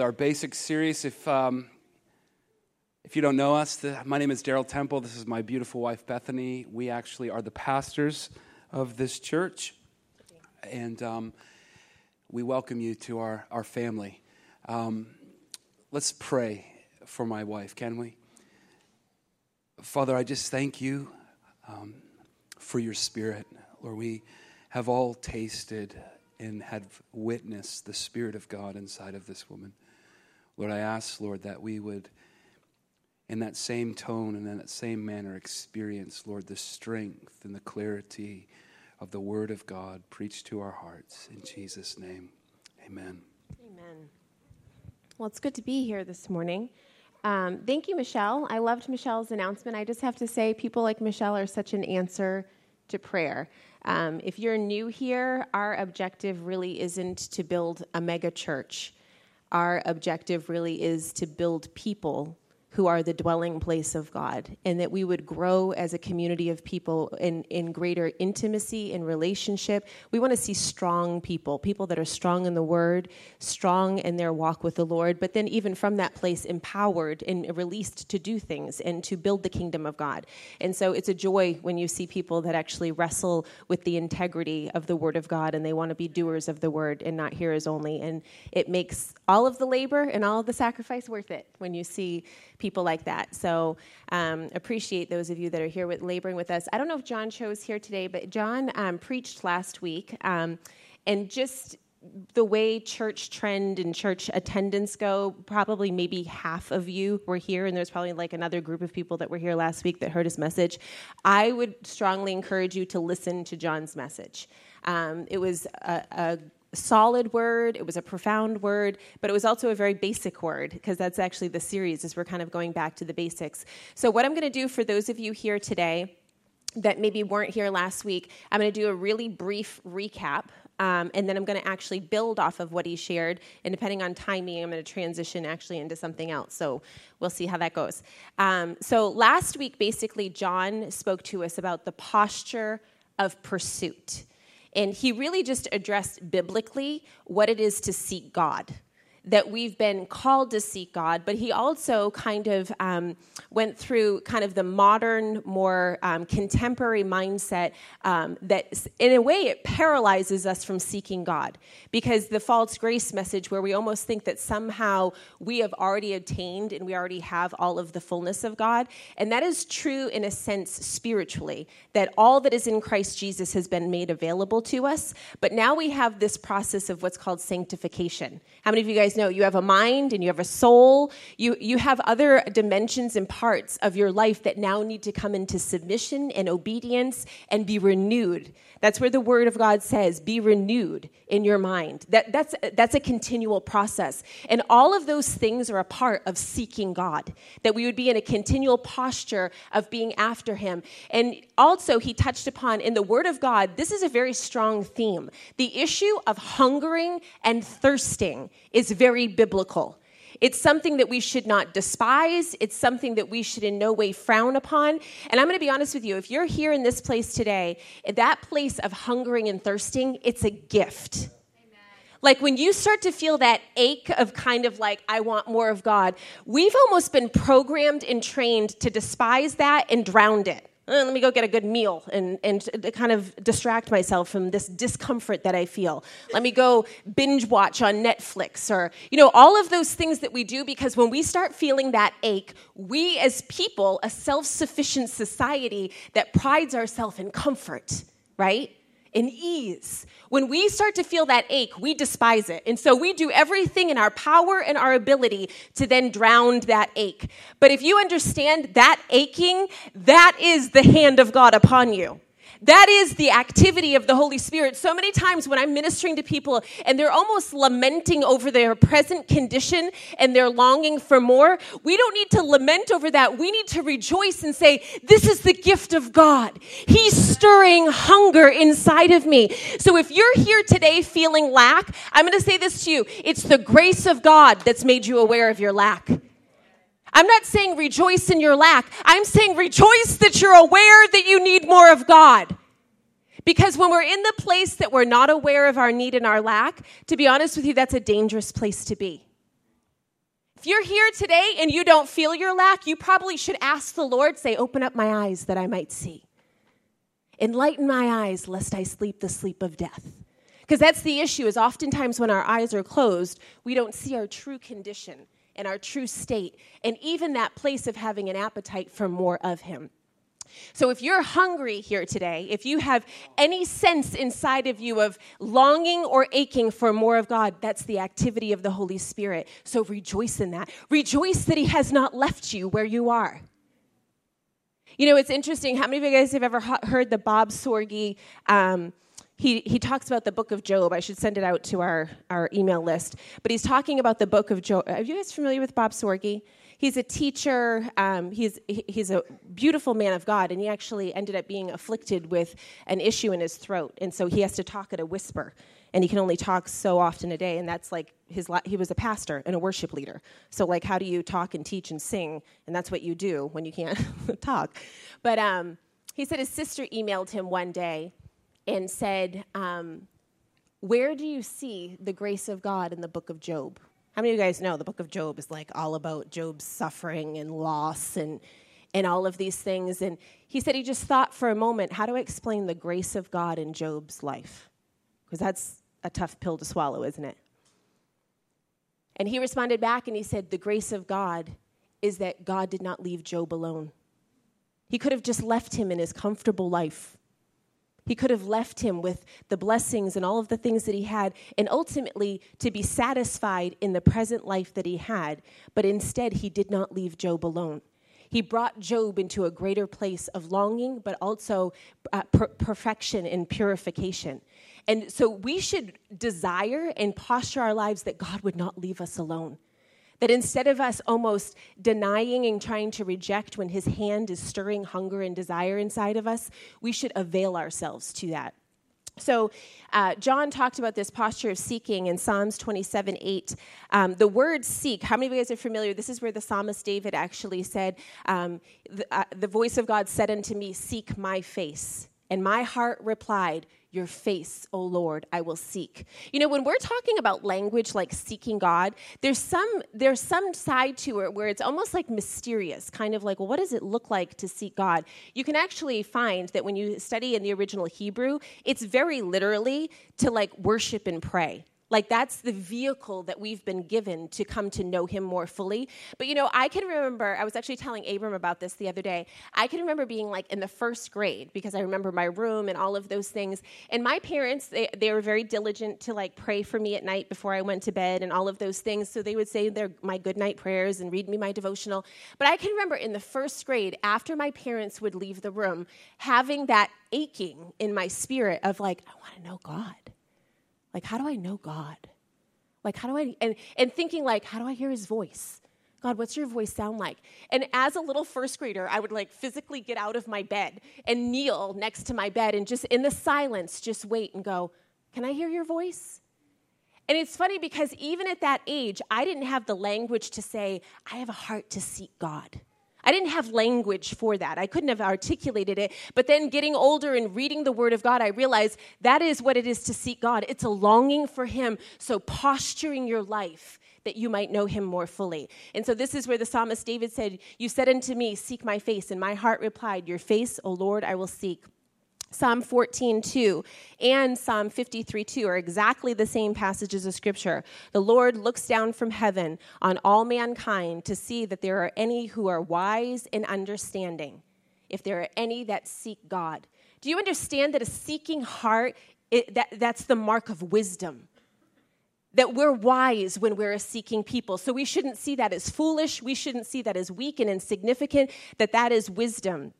Our basic series, if, um, if you don't know us, the, my name is Daryl Temple. This is my beautiful wife, Bethany. We actually are the pastors of this church, and um, we welcome you to our, our family. Um, let's pray for my wife, can we? Father, I just thank you um, for your spirit. Lord, we have all tasted and had witnessed the Spirit of God inside of this woman. Lord, I ask, Lord, that we would, in that same tone and in that same manner, experience, Lord, the strength and the clarity of the Word of God preached to our hearts. In Jesus' name, amen. Amen. Well, it's good to be here this morning. Um, thank you, Michelle. I loved Michelle's announcement. I just have to say, people like Michelle are such an answer to prayer. Um, if you're new here, our objective really isn't to build a mega church our objective really is to build people who are the dwelling place of God, and that we would grow as a community of people in, in greater intimacy and relationship. We want to see strong people, people that are strong in the Word, strong in their walk with the Lord, but then even from that place, empowered and released to do things and to build the kingdom of God. And so it's a joy when you see people that actually wrestle with the integrity of the Word of God and they want to be doers of the Word and not hearers only. And it makes all of the labor and all of the sacrifice worth it when you see people like that. So um, appreciate those of you that are here with laboring with us. I don't know if John chose here today, but John um, preached last week, um, and just the way church trend and church attendance go, probably maybe half of you were here, and there's probably like another group of people that were here last week that heard his message. I would strongly encourage you to listen to John's message. Um, it was a, a solid word, it was a profound word, but it was also a very basic word because that's actually the series as we're kind of going back to the basics. So what I'm going to do for those of you here today that maybe weren't here last week, I'm going to do a really brief recap um, and then I'm going to actually build off of what he shared. And depending on timing, I'm going to transition actually into something else. So we'll see how that goes. Um, so last week, basically, John spoke to us about the posture of pursuit. And he really just addressed biblically what it is to seek God that we've been called to seek God, but he also kind of um, went through kind of the modern, more um, contemporary mindset um, that, in a way, it paralyzes us from seeking God because the false grace message, where we almost think that somehow we have already obtained and we already have all of the fullness of God. And that is true in a sense spiritually, that all that is in Christ Jesus has been made available to us. But now we have this process of what's called sanctification. How many of you guys? Know you have a mind and you have a soul. You, you have other dimensions and parts of your life that now need to come into submission and obedience and be renewed. That's where the Word of God says, be renewed in your mind. That, that's, that's a continual process. And all of those things are a part of seeking God, that we would be in a continual posture of being after Him. And also, He touched upon in the Word of God, this is a very strong theme. The issue of hungering and thirsting is very biblical. It's something that we should not despise. It's something that we should in no way frown upon. And I'm going to be honest with you if you're here in this place today, that place of hungering and thirsting, it's a gift. Like when you start to feel that ache of kind of like, I want more of God, we've almost been programmed and trained to despise that and drown it. Uh, let me go get a good meal and, and kind of distract myself from this discomfort that I feel. Let me go binge watch on Netflix or, you know, all of those things that we do because when we start feeling that ache, we as people, a self sufficient society that prides ourselves in comfort, right? In ease. When we start to feel that ache, we despise it. And so we do everything in our power and our ability to then drown that ache. But if you understand that aching, that is the hand of God upon you. That is the activity of the Holy Spirit. So many times when I'm ministering to people and they're almost lamenting over their present condition and they're longing for more, we don't need to lament over that. We need to rejoice and say, This is the gift of God. He's stirring hunger inside of me. So if you're here today feeling lack, I'm going to say this to you it's the grace of God that's made you aware of your lack. I'm not saying rejoice in your lack. I'm saying rejoice that you're aware that you need more of God. Because when we're in the place that we're not aware of our need and our lack, to be honest with you, that's a dangerous place to be. If you're here today and you don't feel your lack, you probably should ask the Lord, say, Open up my eyes that I might see. Enlighten my eyes, lest I sleep the sleep of death. Because that's the issue, is oftentimes when our eyes are closed, we don't see our true condition and our true state, and even that place of having an appetite for more of Him. So, if you're hungry here today, if you have any sense inside of you of longing or aching for more of God, that's the activity of the Holy Spirit. So, rejoice in that. Rejoice that He has not left you where you are. You know, it's interesting. How many of you guys have ever heard the Bob Sorge? Um, he, he talks about the book of Job. I should send it out to our, our email list. But he's talking about the book of Job. Are you guys familiar with Bob Sorge? he's a teacher. Um, he's, he's a beautiful man of God, and he actually ended up being afflicted with an issue in his throat. And so he has to talk at a whisper, and he can only talk so often a day. And that's like his, he was a pastor and a worship leader. So, like, how do you talk and teach and sing? And that's what you do when you can't talk. But um, he said his sister emailed him one day and said, um, Where do you see the grace of God in the book of Job? How many of you guys know the book of Job is like all about Job's suffering and loss and and all of these things and he said he just thought for a moment, how do I explain the grace of God in Job's life? Because that's a tough pill to swallow, isn't it? And he responded back and he said, The grace of God is that God did not leave Job alone. He could have just left him in his comfortable life he could have left him with the blessings and all of the things that he had, and ultimately to be satisfied in the present life that he had. But instead, he did not leave Job alone. He brought Job into a greater place of longing, but also uh, per- perfection and purification. And so we should desire and posture our lives that God would not leave us alone. That instead of us almost denying and trying to reject when his hand is stirring hunger and desire inside of us, we should avail ourselves to that. So, uh, John talked about this posture of seeking in Psalms 27 8. Um, the word seek, how many of you guys are familiar? This is where the psalmist David actually said, um, the, uh, the voice of God said unto me, Seek my face. And my heart replied, your face, O Lord, I will seek. You know, when we're talking about language like seeking God, there's some there's some side to it where it's almost like mysterious, kind of like, well, what does it look like to seek God? You can actually find that when you study in the original Hebrew, it's very literally to like worship and pray. Like that's the vehicle that we've been given to come to know him more fully. But you know, I can remember, I was actually telling Abram about this the other day. I can remember being like in the first grade because I remember my room and all of those things. And my parents, they, they were very diligent to like pray for me at night before I went to bed and all of those things. So they would say their my good night prayers and read me my devotional. But I can remember in the first grade, after my parents would leave the room, having that aching in my spirit of like, I want to know God. Like, how do I know God? Like, how do I, and, and thinking, like, how do I hear his voice? God, what's your voice sound like? And as a little first grader, I would like physically get out of my bed and kneel next to my bed and just in the silence, just wait and go, Can I hear your voice? And it's funny because even at that age, I didn't have the language to say, I have a heart to seek God. I didn't have language for that. I couldn't have articulated it. But then getting older and reading the Word of God, I realized that is what it is to seek God. It's a longing for Him. So posturing your life that you might know him more fully. And so this is where the psalmist David said, You said unto me, Seek my face. And my heart replied, Your face, O Lord, I will seek. Psalm 14:2 and Psalm 53:2 are exactly the same passages of Scripture. The Lord looks down from heaven on all mankind to see that there are any who are wise and understanding, if there are any that seek God. Do you understand that a seeking heart, it, that, that's the mark of wisdom? That we're wise when we're a seeking people. So we shouldn't see that as foolish. We shouldn't see that as weak and insignificant, that that is wisdom.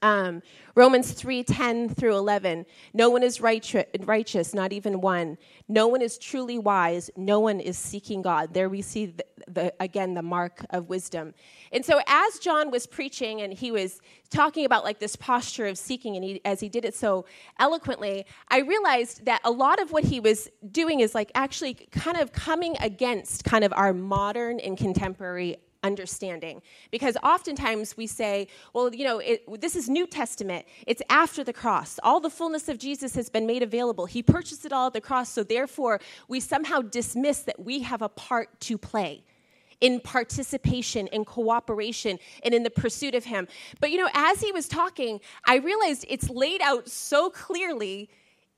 Um, Romans 3 10 through 11. No one is righteous, not even one. No one is truly wise. No one is seeking God. There we see, the, the, again, the mark of wisdom. And so, as John was preaching and he was talking about like this posture of seeking, and he, as he did it so eloquently, I realized that a lot of what he was doing is like actually kind of coming against kind of our modern and contemporary understanding. Because oftentimes we say, well, you know, it, this is New Testament. It's after the cross. All the fullness of Jesus has been made available. He purchased it all at the cross. So therefore, we somehow dismiss that we have a part to play in participation, in cooperation, and in the pursuit of Him. But you know, as he was talking, I realized it's laid out so clearly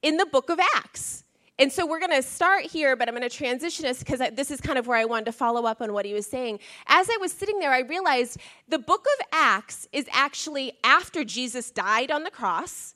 in the book of Acts. And so we're going to start here, but I'm going to transition us because this is kind of where I wanted to follow up on what he was saying. As I was sitting there, I realized the book of Acts is actually after Jesus died on the cross.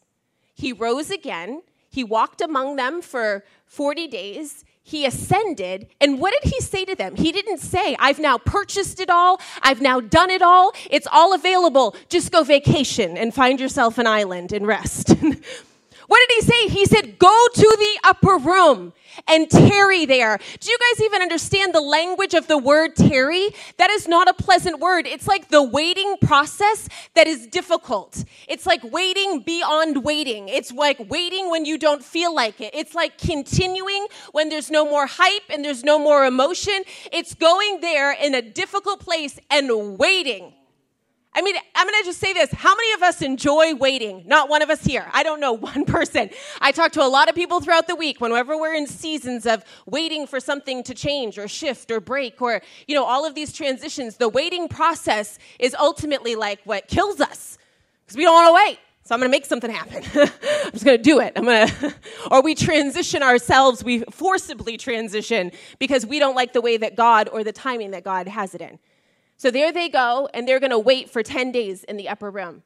He rose again. He walked among them for 40 days. He ascended. And what did he say to them? He didn't say, I've now purchased it all. I've now done it all. It's all available. Just go vacation and find yourself an island and rest. What did he say? He said, Go to the upper room and tarry there. Do you guys even understand the language of the word tarry? That is not a pleasant word. It's like the waiting process that is difficult. It's like waiting beyond waiting. It's like waiting when you don't feel like it. It's like continuing when there's no more hype and there's no more emotion. It's going there in a difficult place and waiting I mean, I'm going to just say this. How many of us enjoy waiting? Not one of us here. I don't know one person. I talk to a lot of people throughout the week whenever we're in seasons of waiting for something to change or shift or break or, you know, all of these transitions. The waiting process is ultimately like what kills us because we don't want to wait. So I'm going to make something happen. I'm just going to do it. I'm going to, or we transition ourselves, we forcibly transition because we don't like the way that God or the timing that God has it in. So there they go, and they're going to wait for 10 days in the upper room.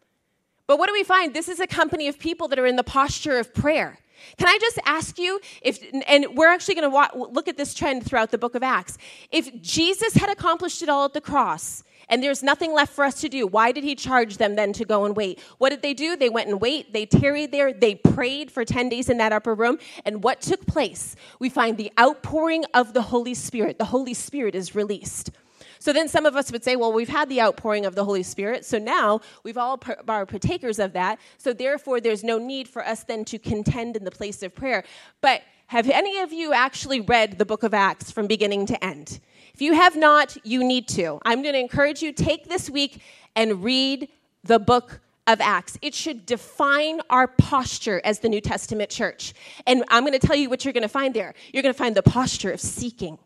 But what do we find? This is a company of people that are in the posture of prayer. Can I just ask you if, and we're actually going to look at this trend throughout the book of Acts. If Jesus had accomplished it all at the cross, and there's nothing left for us to do. Why did he charge them then to go and wait? What did they do? They went and wait. They tarried there. They prayed for 10 days in that upper room. And what took place? We find the outpouring of the Holy Spirit. The Holy Spirit is released. So then some of us would say, well, we've had the outpouring of the Holy Spirit, so now we've all are partakers of that. So therefore, there's no need for us then to contend in the place of prayer. But have any of you actually read the book of Acts from beginning to end? If you have not, you need to. I'm going to encourage you take this week and read the book of Acts. It should define our posture as the New Testament church. And I'm going to tell you what you're going to find there. You're going to find the posture of seeking.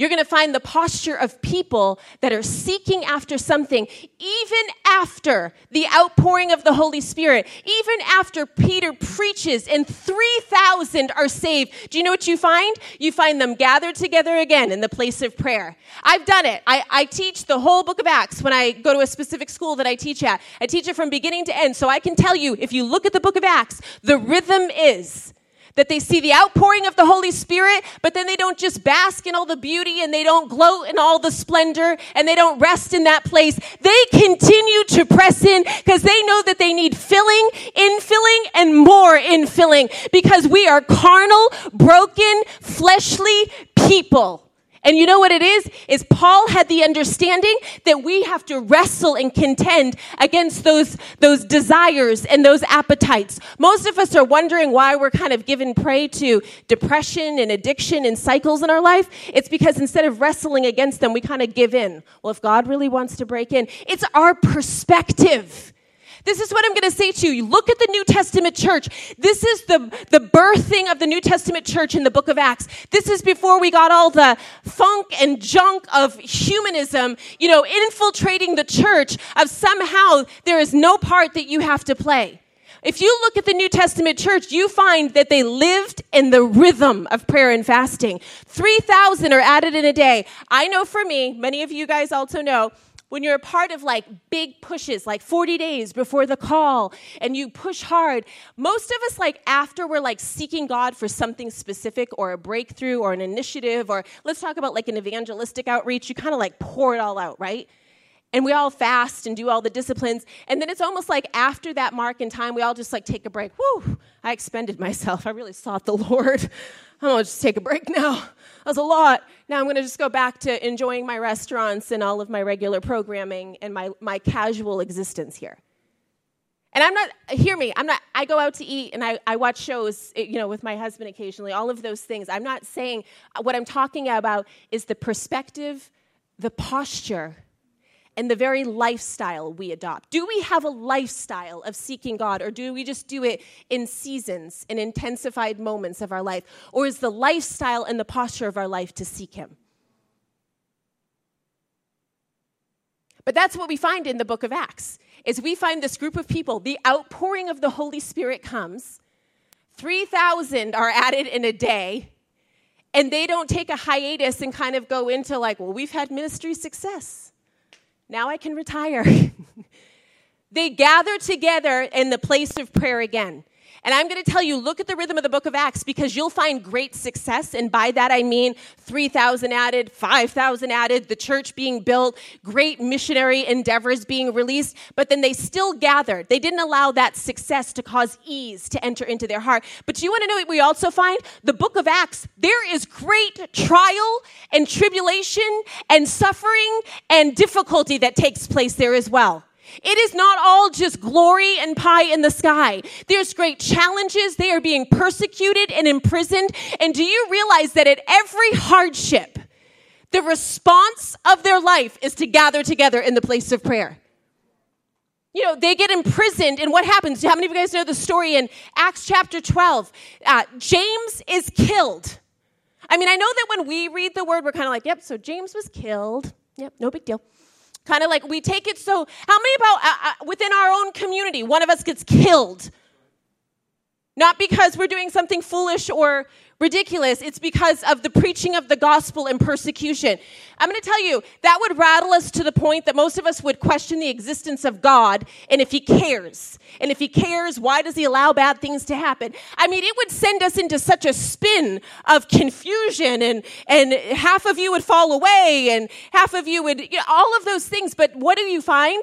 You're going to find the posture of people that are seeking after something, even after the outpouring of the Holy Spirit, even after Peter preaches and 3,000 are saved. Do you know what you find? You find them gathered together again in the place of prayer. I've done it. I, I teach the whole book of Acts when I go to a specific school that I teach at. I teach it from beginning to end. So I can tell you, if you look at the book of Acts, the rhythm is that they see the outpouring of the Holy Spirit, but then they don't just bask in all the beauty and they don't gloat in all the splendor and they don't rest in that place. They continue to press in because they know that they need filling, infilling, and more infilling because we are carnal, broken, fleshly people. And you know what it is? Is Paul had the understanding that we have to wrestle and contend against those, those desires and those appetites. Most of us are wondering why we're kind of given prey to depression and addiction and cycles in our life. It's because instead of wrestling against them, we kind of give in. Well, if God really wants to break in, it's our perspective. This is what I'm going to say to you. Look at the New Testament church. This is the, the birthing of the New Testament church in the book of Acts. This is before we got all the funk and junk of humanism, you know, infiltrating the church of somehow there is no part that you have to play. If you look at the New Testament church, you find that they lived in the rhythm of prayer and fasting. 3,000 are added in a day. I know for me, many of you guys also know, when you're a part of like big pushes, like 40 days before the call, and you push hard, most of us, like after we're like seeking God for something specific or a breakthrough or an initiative, or let's talk about like an evangelistic outreach, you kind of like pour it all out, right? And we all fast and do all the disciplines. And then it's almost like after that mark in time, we all just like take a break. Whew, I expended myself. I really sought the Lord. I'm gonna just take a break now. That was a lot. Now I'm gonna just go back to enjoying my restaurants and all of my regular programming and my, my casual existence here. And I'm not, hear me, I'm not, I go out to eat and I, I watch shows, eh, you know, with my husband occasionally, all of those things. I'm not saying, what I'm talking about is the perspective, the posture, and the very lifestyle we adopt. Do we have a lifestyle of seeking God, or do we just do it in seasons, in intensified moments of our life? Or is the lifestyle and the posture of our life to seek Him? But that's what we find in the book of Acts. Is we find this group of people, the outpouring of the Holy Spirit comes. 3,000 are added in a day, and they don't take a hiatus and kind of go into like, well, we've had ministry success. Now I can retire. they gather together in the place of prayer again. And I'm going to tell you, look at the rhythm of the book of Acts because you'll find great success. And by that I mean 3,000 added, 5,000 added, the church being built, great missionary endeavors being released. But then they still gathered. They didn't allow that success to cause ease to enter into their heart. But you want to know what we also find? The book of Acts, there is great trial and tribulation and suffering and difficulty that takes place there as well. It is not all just glory and pie in the sky. There's great challenges. They are being persecuted and imprisoned. And do you realize that at every hardship, the response of their life is to gather together in the place of prayer? You know, they get imprisoned, and what happens? How many of you guys know the story in Acts chapter 12? Uh, James is killed. I mean, I know that when we read the word, we're kind of like, yep, so James was killed. Yep, no big deal. Kind of like we take it so, how many about uh, uh, within our own community, one of us gets killed? Not because we're doing something foolish or ridiculous. It's because of the preaching of the gospel and persecution. I'm going to tell you, that would rattle us to the point that most of us would question the existence of God and if He cares. And if He cares, why does He allow bad things to happen? I mean, it would send us into such a spin of confusion, and, and half of you would fall away, and half of you would, you know, all of those things. But what do you find?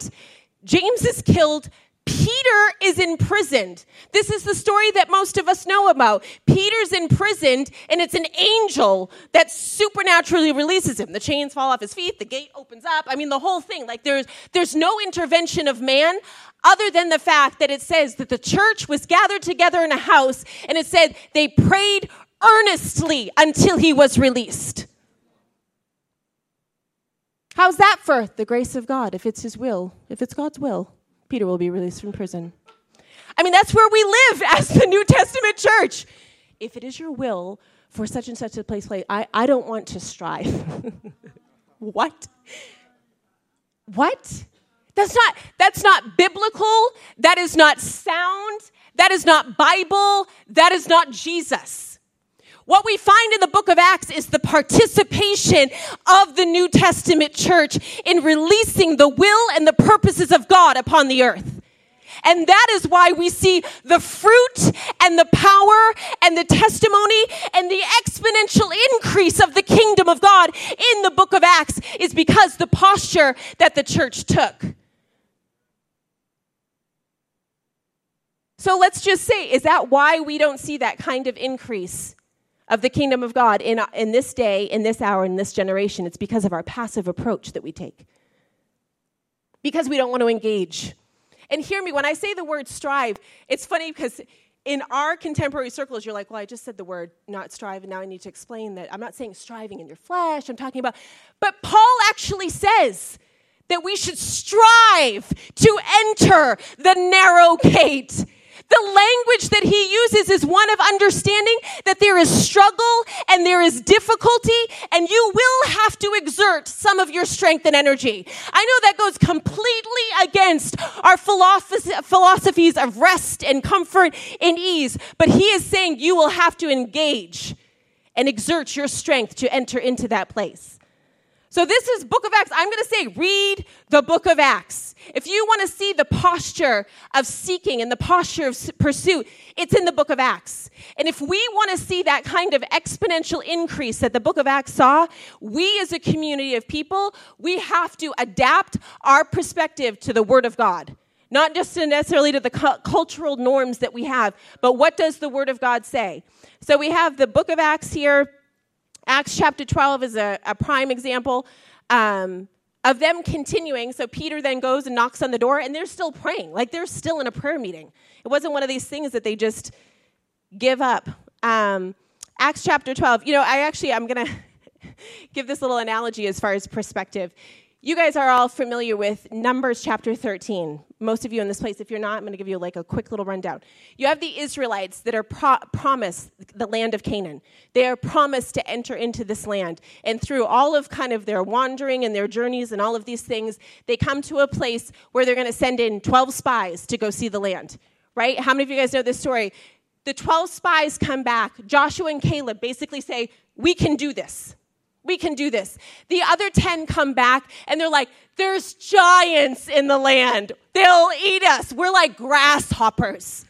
James is killed Peter is imprisoned. This is the story that most of us know about. Peter's imprisoned, and it's an angel that supernaturally releases him. The chains fall off his feet, the gate opens up. I mean, the whole thing. Like, there's, there's no intervention of man other than the fact that it says that the church was gathered together in a house, and it said they prayed earnestly until he was released. How's that for the grace of God, if it's his will, if it's God's will? Peter will be released from prison. I mean, that's where we live as the New Testament church. If it is your will for such and such a place, I, I don't want to strive. what? What? That's not, that's not biblical. That is not sound. That is not Bible. That is not Jesus. What we find in the book of Acts is the participation of the New Testament church in releasing the will and the purposes of God upon the earth. And that is why we see the fruit and the power and the testimony and the exponential increase of the kingdom of God in the book of Acts is because the posture that the church took. So let's just say, is that why we don't see that kind of increase of the kingdom of God in, in this day, in this hour, in this generation. It's because of our passive approach that we take. Because we don't want to engage. And hear me, when I say the word strive, it's funny because in our contemporary circles, you're like, well, I just said the word not strive, and now I need to explain that. I'm not saying striving in your flesh, I'm talking about, but Paul actually says that we should strive to enter the narrow gate. The language that he uses is one of understanding that there is struggle and there is difficulty, and you will have to exert some of your strength and energy. I know that goes completely against our philosophies of rest and comfort and ease, but he is saying you will have to engage and exert your strength to enter into that place. So this is book of Acts. I'm going to say read the book of Acts. If you want to see the posture of seeking and the posture of pursuit, it's in the book of Acts. And if we want to see that kind of exponential increase that the book of Acts saw, we as a community of people, we have to adapt our perspective to the word of God. Not just necessarily to the cu- cultural norms that we have, but what does the word of God say? So we have the book of Acts here Acts chapter 12 is a, a prime example um, of them continuing. So Peter then goes and knocks on the door, and they're still praying. Like they're still in a prayer meeting. It wasn't one of these things that they just give up. Um, Acts chapter 12. You know, I actually, I'm going to give this little analogy as far as perspective. You guys are all familiar with Numbers chapter 13. Most of you in this place, if you're not, I'm going to give you like a quick little rundown. You have the Israelites that are pro- promised the land of Canaan. They are promised to enter into this land. And through all of kind of their wandering and their journeys and all of these things, they come to a place where they're going to send in 12 spies to go see the land, right? How many of you guys know this story? The 12 spies come back. Joshua and Caleb basically say, We can do this we can do this. The other 10 come back and they're like, there's giants in the land. They'll eat us. We're like grasshoppers.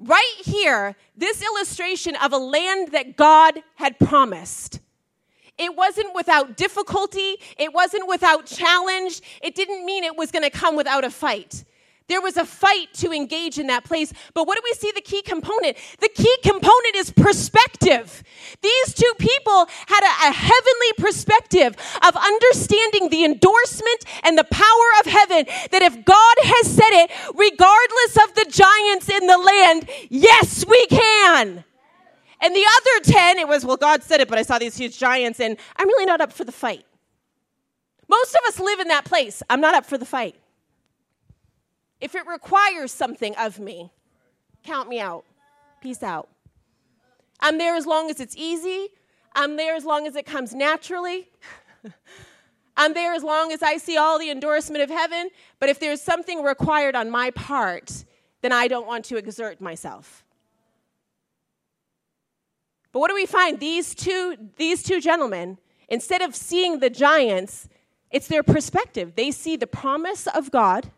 Right here, this illustration of a land that God had promised. It wasn't without difficulty. It wasn't without challenge. It didn't mean it was going to come without a fight. There was a fight to engage in that place. But what do we see the key component? The key component is perspective. These two people had a, a, heavenly perspective of understanding the endorsement and the power of heaven that if God has said it, regardless of the giants in the land, yes, we can. And the other 10, it was, well, God said it, but I saw these huge giants, and I'm really not up for the fight. Most of us live in that place. I'm not up for the fight. If it requires something of me, count me out. Peace out. I'm there as long as it's easy. I'm there as long as it comes naturally. I'm there as long as I see all the endorsement of heaven. But if there's something required on my part, then I don't want to exert myself. But what do we find? These two, these two gentlemen, instead of seeing the giants, it's their perspective. They see the promise of God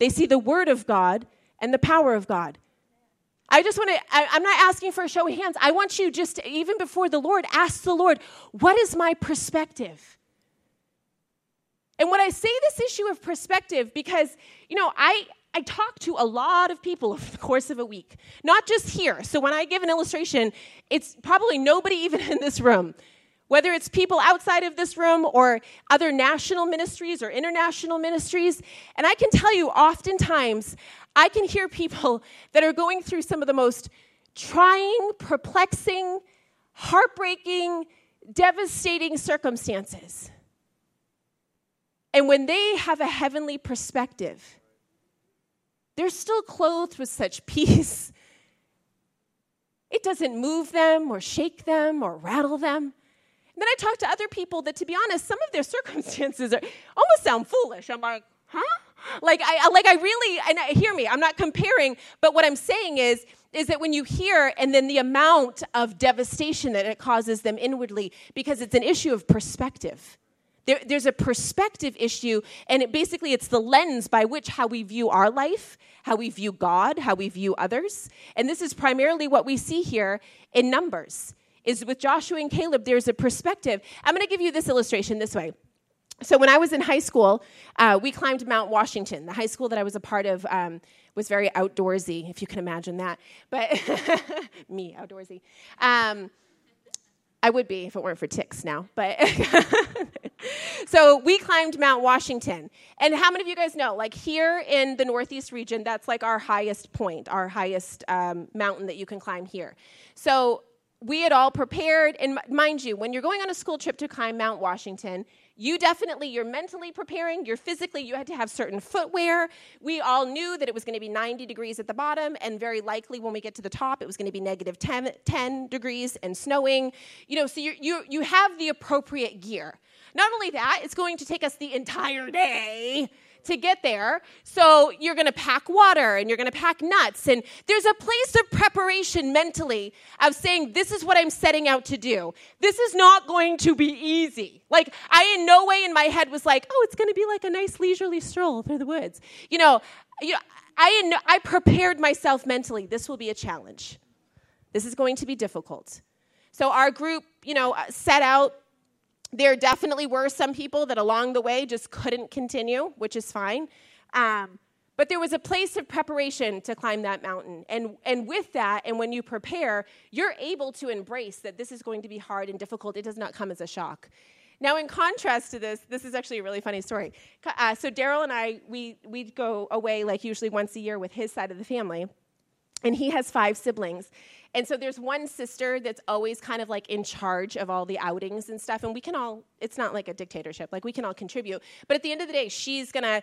they see the Word of God and the power of God. I just want to, I, am not asking for a show of hands. I want you just, to, even before the Lord, ask the Lord, what is my perspective? And when I say this issue of perspective, because, you know, I, I talk to a lot of people over the course of a week, not just here. So when I give an illustration, it's probably nobody even in this room whether it's people outside of this room or other national ministries or international ministries. And I can tell you, oftentimes, I can hear people that are going through some of the most trying, perplexing, heartbreaking, devastating circumstances. And when they have a heavenly perspective, they're still clothed with such peace. It doesn't move them or shake them or rattle them. Then I talk to other people that, to be honest, some of their circumstances are, almost sound foolish. I'm like, huh? Like I like I really and I, hear me. I'm not comparing, but what I'm saying is is that when you hear and then the amount of devastation that it causes them inwardly because it's an issue of perspective. There, there's a perspective issue, and it basically it's the lens by which how we view our life, how we view God, how we view others. And this is primarily what we see here in Numbers is with Joshua and Caleb, there's a perspective. I'm going to give you this illustration this way. So, when I was in high school, uh, we climbed Mount Washington. The high school that I was a part of um, was very outdoorsy, if you can imagine that. But me, outdoorsy. Um, I would be if it weren't for ticks now. But so we climbed Mount Washington. And how many of you guys know, like here in the Northeast region, that's like our highest point, our highest um, mountain that you can climb here. So we had all prepared. And mind you when you're going on a school trip to climb mount washington you definitely you're mentally preparing. You're physically you had to have certain footwear. We all knew that it was going to be 90 degrees at the bottom and very likely when we get to the top it was going to be negative 10, 10 degrees and snowing. You know so you, you, you have the appropriate gear. Not only that it's going to take us the entire day to get there. So you're going to pack water and you're going to pack nuts. And there's a place of preparation mentally of saying, this is what I'm setting out to do. This is not going to be easy. Like, I in no way in my head was like, oh, it's going to be like a nice leisurely stroll through the woods. You know, you know I, I prepared myself mentally. This will be a challenge. This is going to be difficult. So our group, you know, uh, set out there definitely were some people that along the way just couldn't continue, which is fine. Um, but there was a place of preparation to climb that mountain. And, and with that, and when you prepare, you're able to embrace that this is going to be hard and difficult. It does not come as a shock. Now, in contrast to this, this is actually a really funny story. Uh, so, Daryl and I, we, we'd go away like usually once a year with his side of the family and he has five siblings. And so there's one sister that's always kind of like in charge of all the outings and stuff. And we can all, it's not like a dictatorship, like we can all contribute. But at the end of the day, she's gonna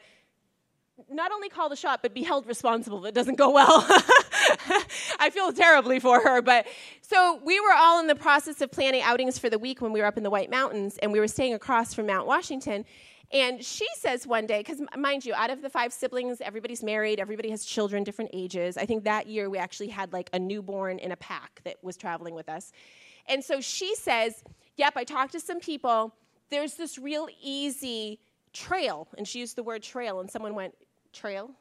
not only call the shot, but be held responsible if it doesn't go well. I feel terribly for her. But so we were all in the process of planning outings for the week when we were up in the White Mountains, and we were staying across from Mount Washington. And she says one day, because mind you, out of the five siblings, everybody's married, everybody has children, different ages. I think that year we actually had like a newborn in a pack that was traveling with us. And so she says, Yep, I talked to some people. There's this real easy trail. And she used the word trail, and someone went, Trail?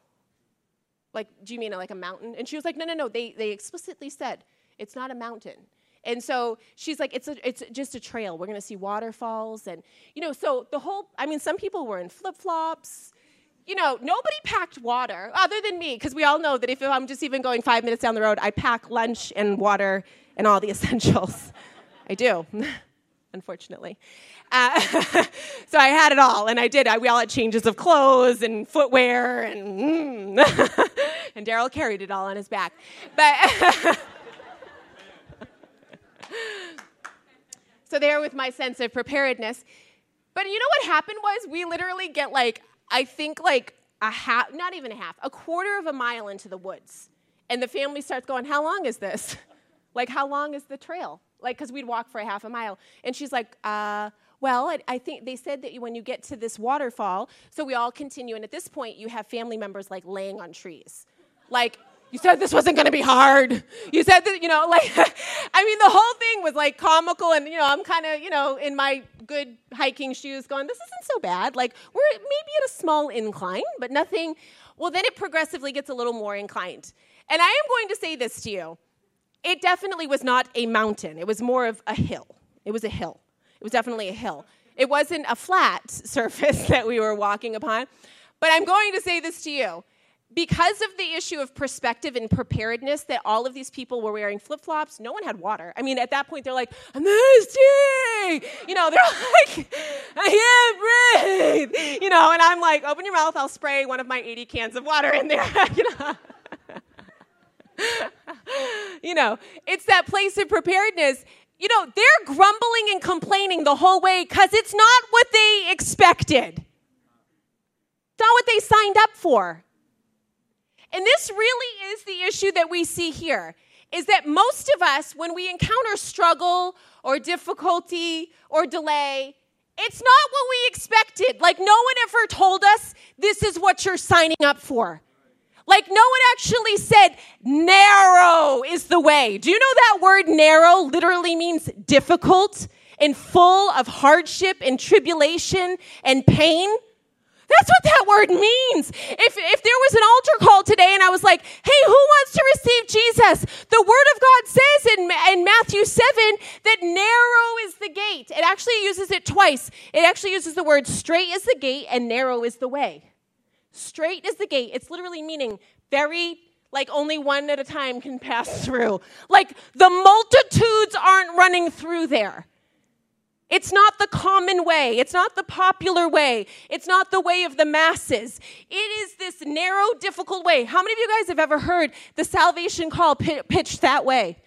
Like, do you mean like a mountain? And she was like, No, no, no. They, they explicitly said, It's not a mountain. And so she's like, it's, a, it's just a trail. We're going to see waterfalls. And, you know, so the whole, I mean, some people were in flip flops. You know, nobody packed water other than me, because we all know that if I'm just even going five minutes down the road, I pack lunch and water and all the essentials. I do, unfortunately. Uh, so I had it all, and I did. I, we all had changes of clothes and footwear, and mm. and Daryl carried it all on his back. But so there with my sense of preparedness. But you know what happened was we literally get like, I think like a half, not even a half, a quarter of a mile into the woods. And the family starts going, How long is this? like, how long is the trail? Like, because we'd walk for a half a mile. And she's like, uh, well, I, I, think they said that when you get to this waterfall, so we all continue, and at this point, you have family members like laying on trees. Like, you said this wasn't going to be hard. You said that, you know, like, I mean, the whole thing was like comical, and, you know, I'm kind of, you know, in my good hiking shoes going, this isn't so bad. Like, we're maybe at a small incline, but nothing. Well, then it progressively gets a little more inclined. And I am going to say this to you it definitely was not a mountain, it was more of a hill. It was a hill. It was definitely a hill. It wasn't a flat surface that we were walking upon. But I'm going to say this to you because of the issue of perspective and preparedness that all of these people were wearing flip-flops no one had water. I mean at that point they're like i'm thirsty you know they're like i can't breathe! You know and i'm like open your mouth i'll spray one of my 80 cans of water in there. You know? You know it's that place of preparedness. You know they're grumbling and complaining the whole way because it's not what they expected. It's not what they signed up for and this really is the issue that we see here is that most of us, when we encounter struggle or difficulty or delay, it's not what we expected. Like, no one ever told us this is what you're signing up for. Like, no one actually said, narrow is the way. Do you know that word narrow literally means difficult and full of hardship and tribulation and pain? That's what that word means. If, if there was an altar call today and I was like, hey, who wants to receive Jesus? The Word of God says in, in Matthew 7 that narrow is the gate. It actually uses it twice. It actually uses the word straight is the gate and narrow is the way. Straight is the gate. It's literally meaning very like only one at a time can pass through. Like the multitudes aren't running through there. It's not the common way. It's not the popular way. It's not the way of the masses. It is this narrow, difficult way. How many of you guys have ever heard the salvation call pitched that way?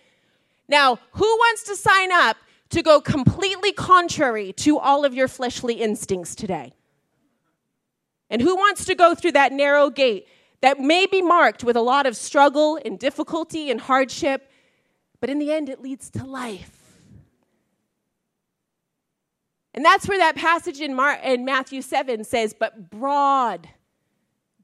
Now, who wants to sign up to go completely contrary to all of your fleshly instincts today? And who wants to go through that narrow gate that may be marked with a lot of struggle and difficulty and hardship, but in the end it leads to life? And that's where that passage in, Mar- in Matthew 7 says, but broad.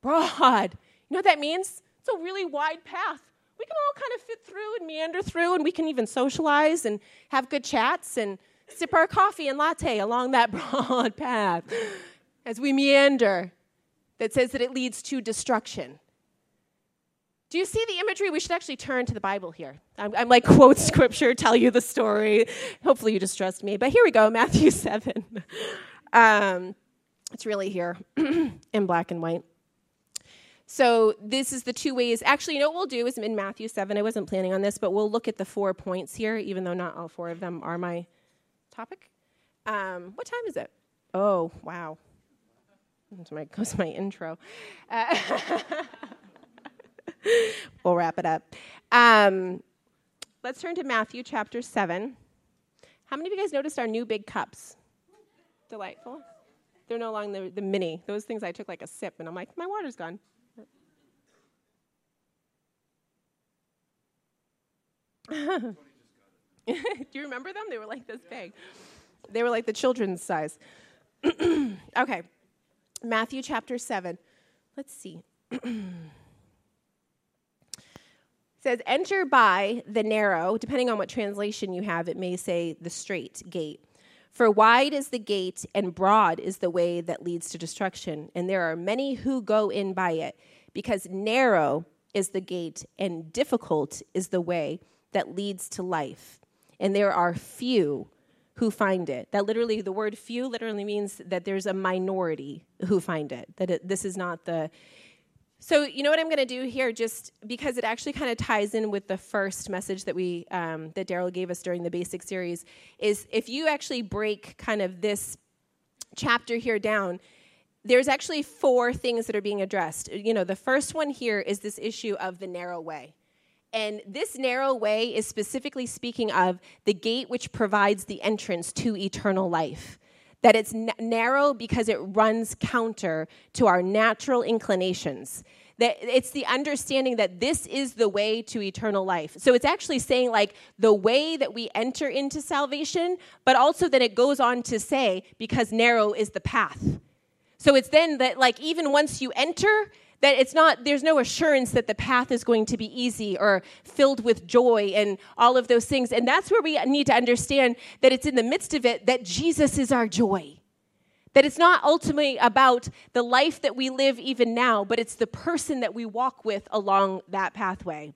Broad. You know what that means? It's a really wide path. We can all kind of fit through and meander through, and we can even socialize and have good chats and sip our coffee and latte along that broad path as we meander that says that it leads to destruction. Do you see the imagery? We should actually turn to the Bible here. I'm, I'm, like, quote scripture, tell you the story. Hopefully, you just trust me. But here we go Matthew 7. Um, it's really here in black and white. So, this is the two ways. Actually, you know what we'll do is in Matthew 7, I wasn't planning on this, but we'll look at the four points here, even though not all four of them are my topic. Um, what time is it? Oh, wow. That's my, goes my intro. Uh, we'll wrap it up. Um, let's turn to Matthew chapter 7. How many of you guys noticed our new big cups? Delightful. They're no longer the, the mini. Those things I took like a sip, and I'm like, my water's gone. Do you remember them? They were like this big. They were like the children's size. okay. Matthew chapter 7. Let's see. says, Enter by the narrow, depending on what translation you have, it may say the straight gate. For wide is the gate and broad is the way that leads to destruction, and there are many who go in by it, because narrow is the gate and difficult is the way that leads to life, and there are few who find it. That literally, the word few literally means that there's a minority who find it, that it, this is not the so, you know what I'm going to do here, just because it actually kind of ties in with the first message that we um, that Daryl gave us during the basic series, is if you actually break kind of this chapter here down, there's actually four things that are being addressed. You know, the first one here is this issue of the narrow way. And this narrow way is specifically speaking of the gate which provides the entrance to eternal life that it's n- narrow because it runs counter to our natural inclinations. That it's the understanding that this is the way to eternal life. So it's actually saying, like, the way that we enter into salvation, but also that it goes on to say, because narrow is the path. So it's then that, like, even once you enter, that it's not there's no assurance that the path is going to be easy or filled with joy and all of those things. And that's where we need to understand that it's in the midst of it that jesus is our joy. That it's not ultimately about the life that we live even now but it's the person that we walk with along that pathway.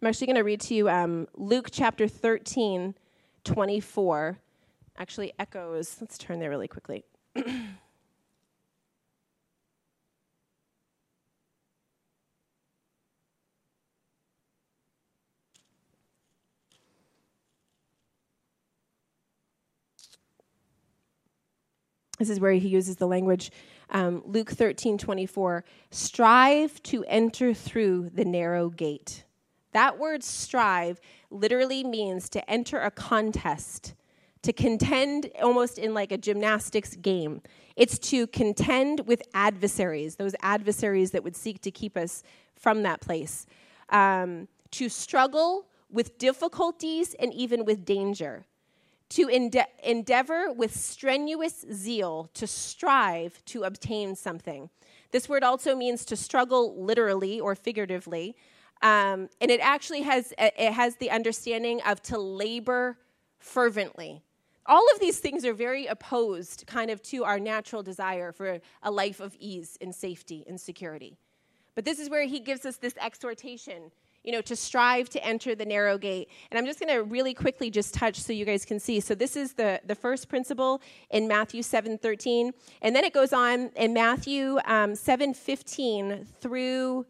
I'm actually going to read to you um, luke chapter 13 24 actually echoes let's turn there really quickly This is where he uses the language, um, Luke 13 24. Strive to enter through the narrow gate. That word strive literally means to enter a contest, to contend almost in like a gymnastics game. It's to contend with adversaries, those adversaries that would seek to keep us from that place. Um, to struggle with difficulties and even with danger to ende- endeavor with strenuous zeal to strive to obtain something. This word also means to struggle literally or figuratively. Um, and it actually has it has the understanding of to labor fervently. All of these things are very opposed kind of to our natural desire for a life of ease and safety and security. But this is where he gives us this exhortation you know, to strive to enter the narrow gate. And I'm just going to really quickly just touch so you guys can see. So this is the, the first principle in Matthew 7 13. And then it goes on in Matthew um, 7 15 through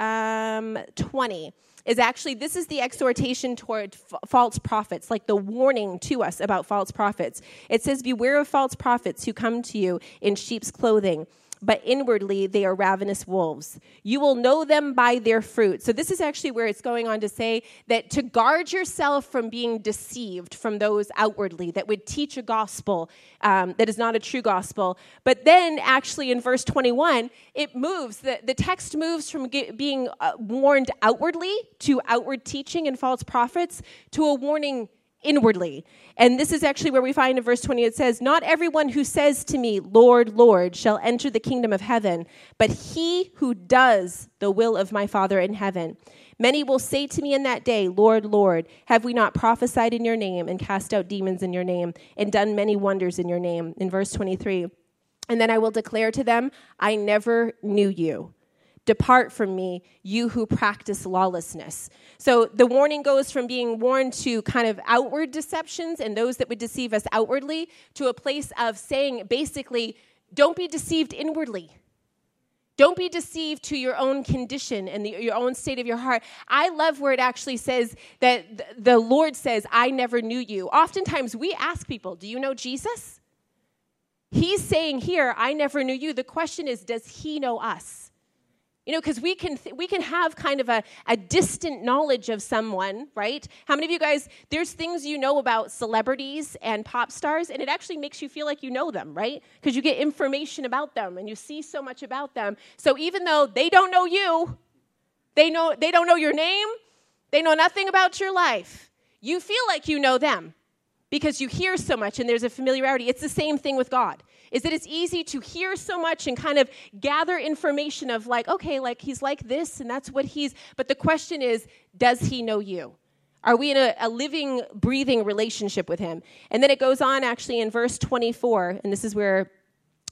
um, 20 is actually this is the exhortation toward f- false prophets, like the warning to us about false prophets. It says, Beware of false prophets who come to you in sheep's clothing but inwardly they are ravenous wolves. You will know them by their fruit. So, this is actually where it's going on to say that to guard yourself from being deceived from those outwardly that would teach a gospel um, that is not a true gospel. But then, actually, in verse 21, it moves, the, the text moves from being uh, warned outwardly to outward teaching and false prophets to a warning inwardly. And this is actually where we find in verse 20 it says, Not everyone who says to me, Lord, Lord, shall enter the kingdom of heaven, but he who does the will of my Father in heaven. Many will say to me in that day, Lord, Lord, have we not prophesied in your name and cast out demons in your name and done many wonders in your name? In verse 23. And then I will declare to them, I never knew you. Depart from me, you who practice lawlessness. So the warning goes from being warned to kind of outward deceptions and those that would deceive us outwardly to a place of saying basically, don't be deceived inwardly. Don't be deceived to your own condition and the, your own state of your heart. I love where it actually says that the Lord says, I never knew you. Oftentimes we ask people, Do you know Jesus? He's saying here, I never knew you. The question is, does he know us? You know, because we can th- we can have kind of a, a distant knowledge of someone, right? How many of you guys? There's things you know about celebrities and pop stars, and it actually makes you feel like you know them, right? Because you get information about them and you see so much about them. So even though they don't know you, they know they don't know your name, they know nothing about your life. You feel like you know them because you hear so much and there's a familiarity. It's the same thing with God is that it's easy to hear so much and kind of gather information of like, okay, like he's like this and that's what he's, but the question is, does he know you? Are we in a, a, living, breathing relationship with him? And then it goes on actually in verse 24, and this is where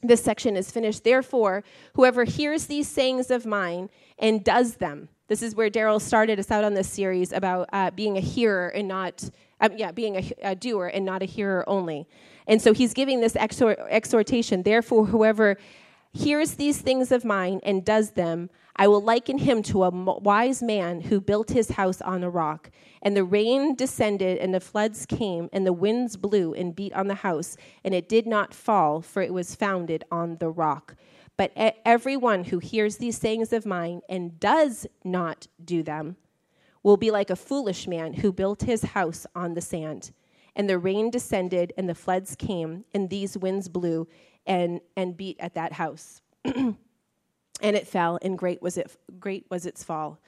this section is finished. Therefore, whoever hears these sayings of mine and does them, this is where Daryl started us out on this series about uh, being a hearer and not, um, yeah, being a, a doer and not a hearer only. And so he's giving this exhort, exhortation. Therefore, whoever hears these things of mine and does them, I will liken him to a wise man who built his house on a rock. And the rain descended, and the floods came, and the winds blew and beat on the house, and it did not fall, for it was founded on the rock. But everyone who hears these sayings of mine and does not do them will be like a foolish man who built his house on the sand. And the rain descended and the floods came and these winds blew and and beat at that house. And it fell and great was it great was its fall.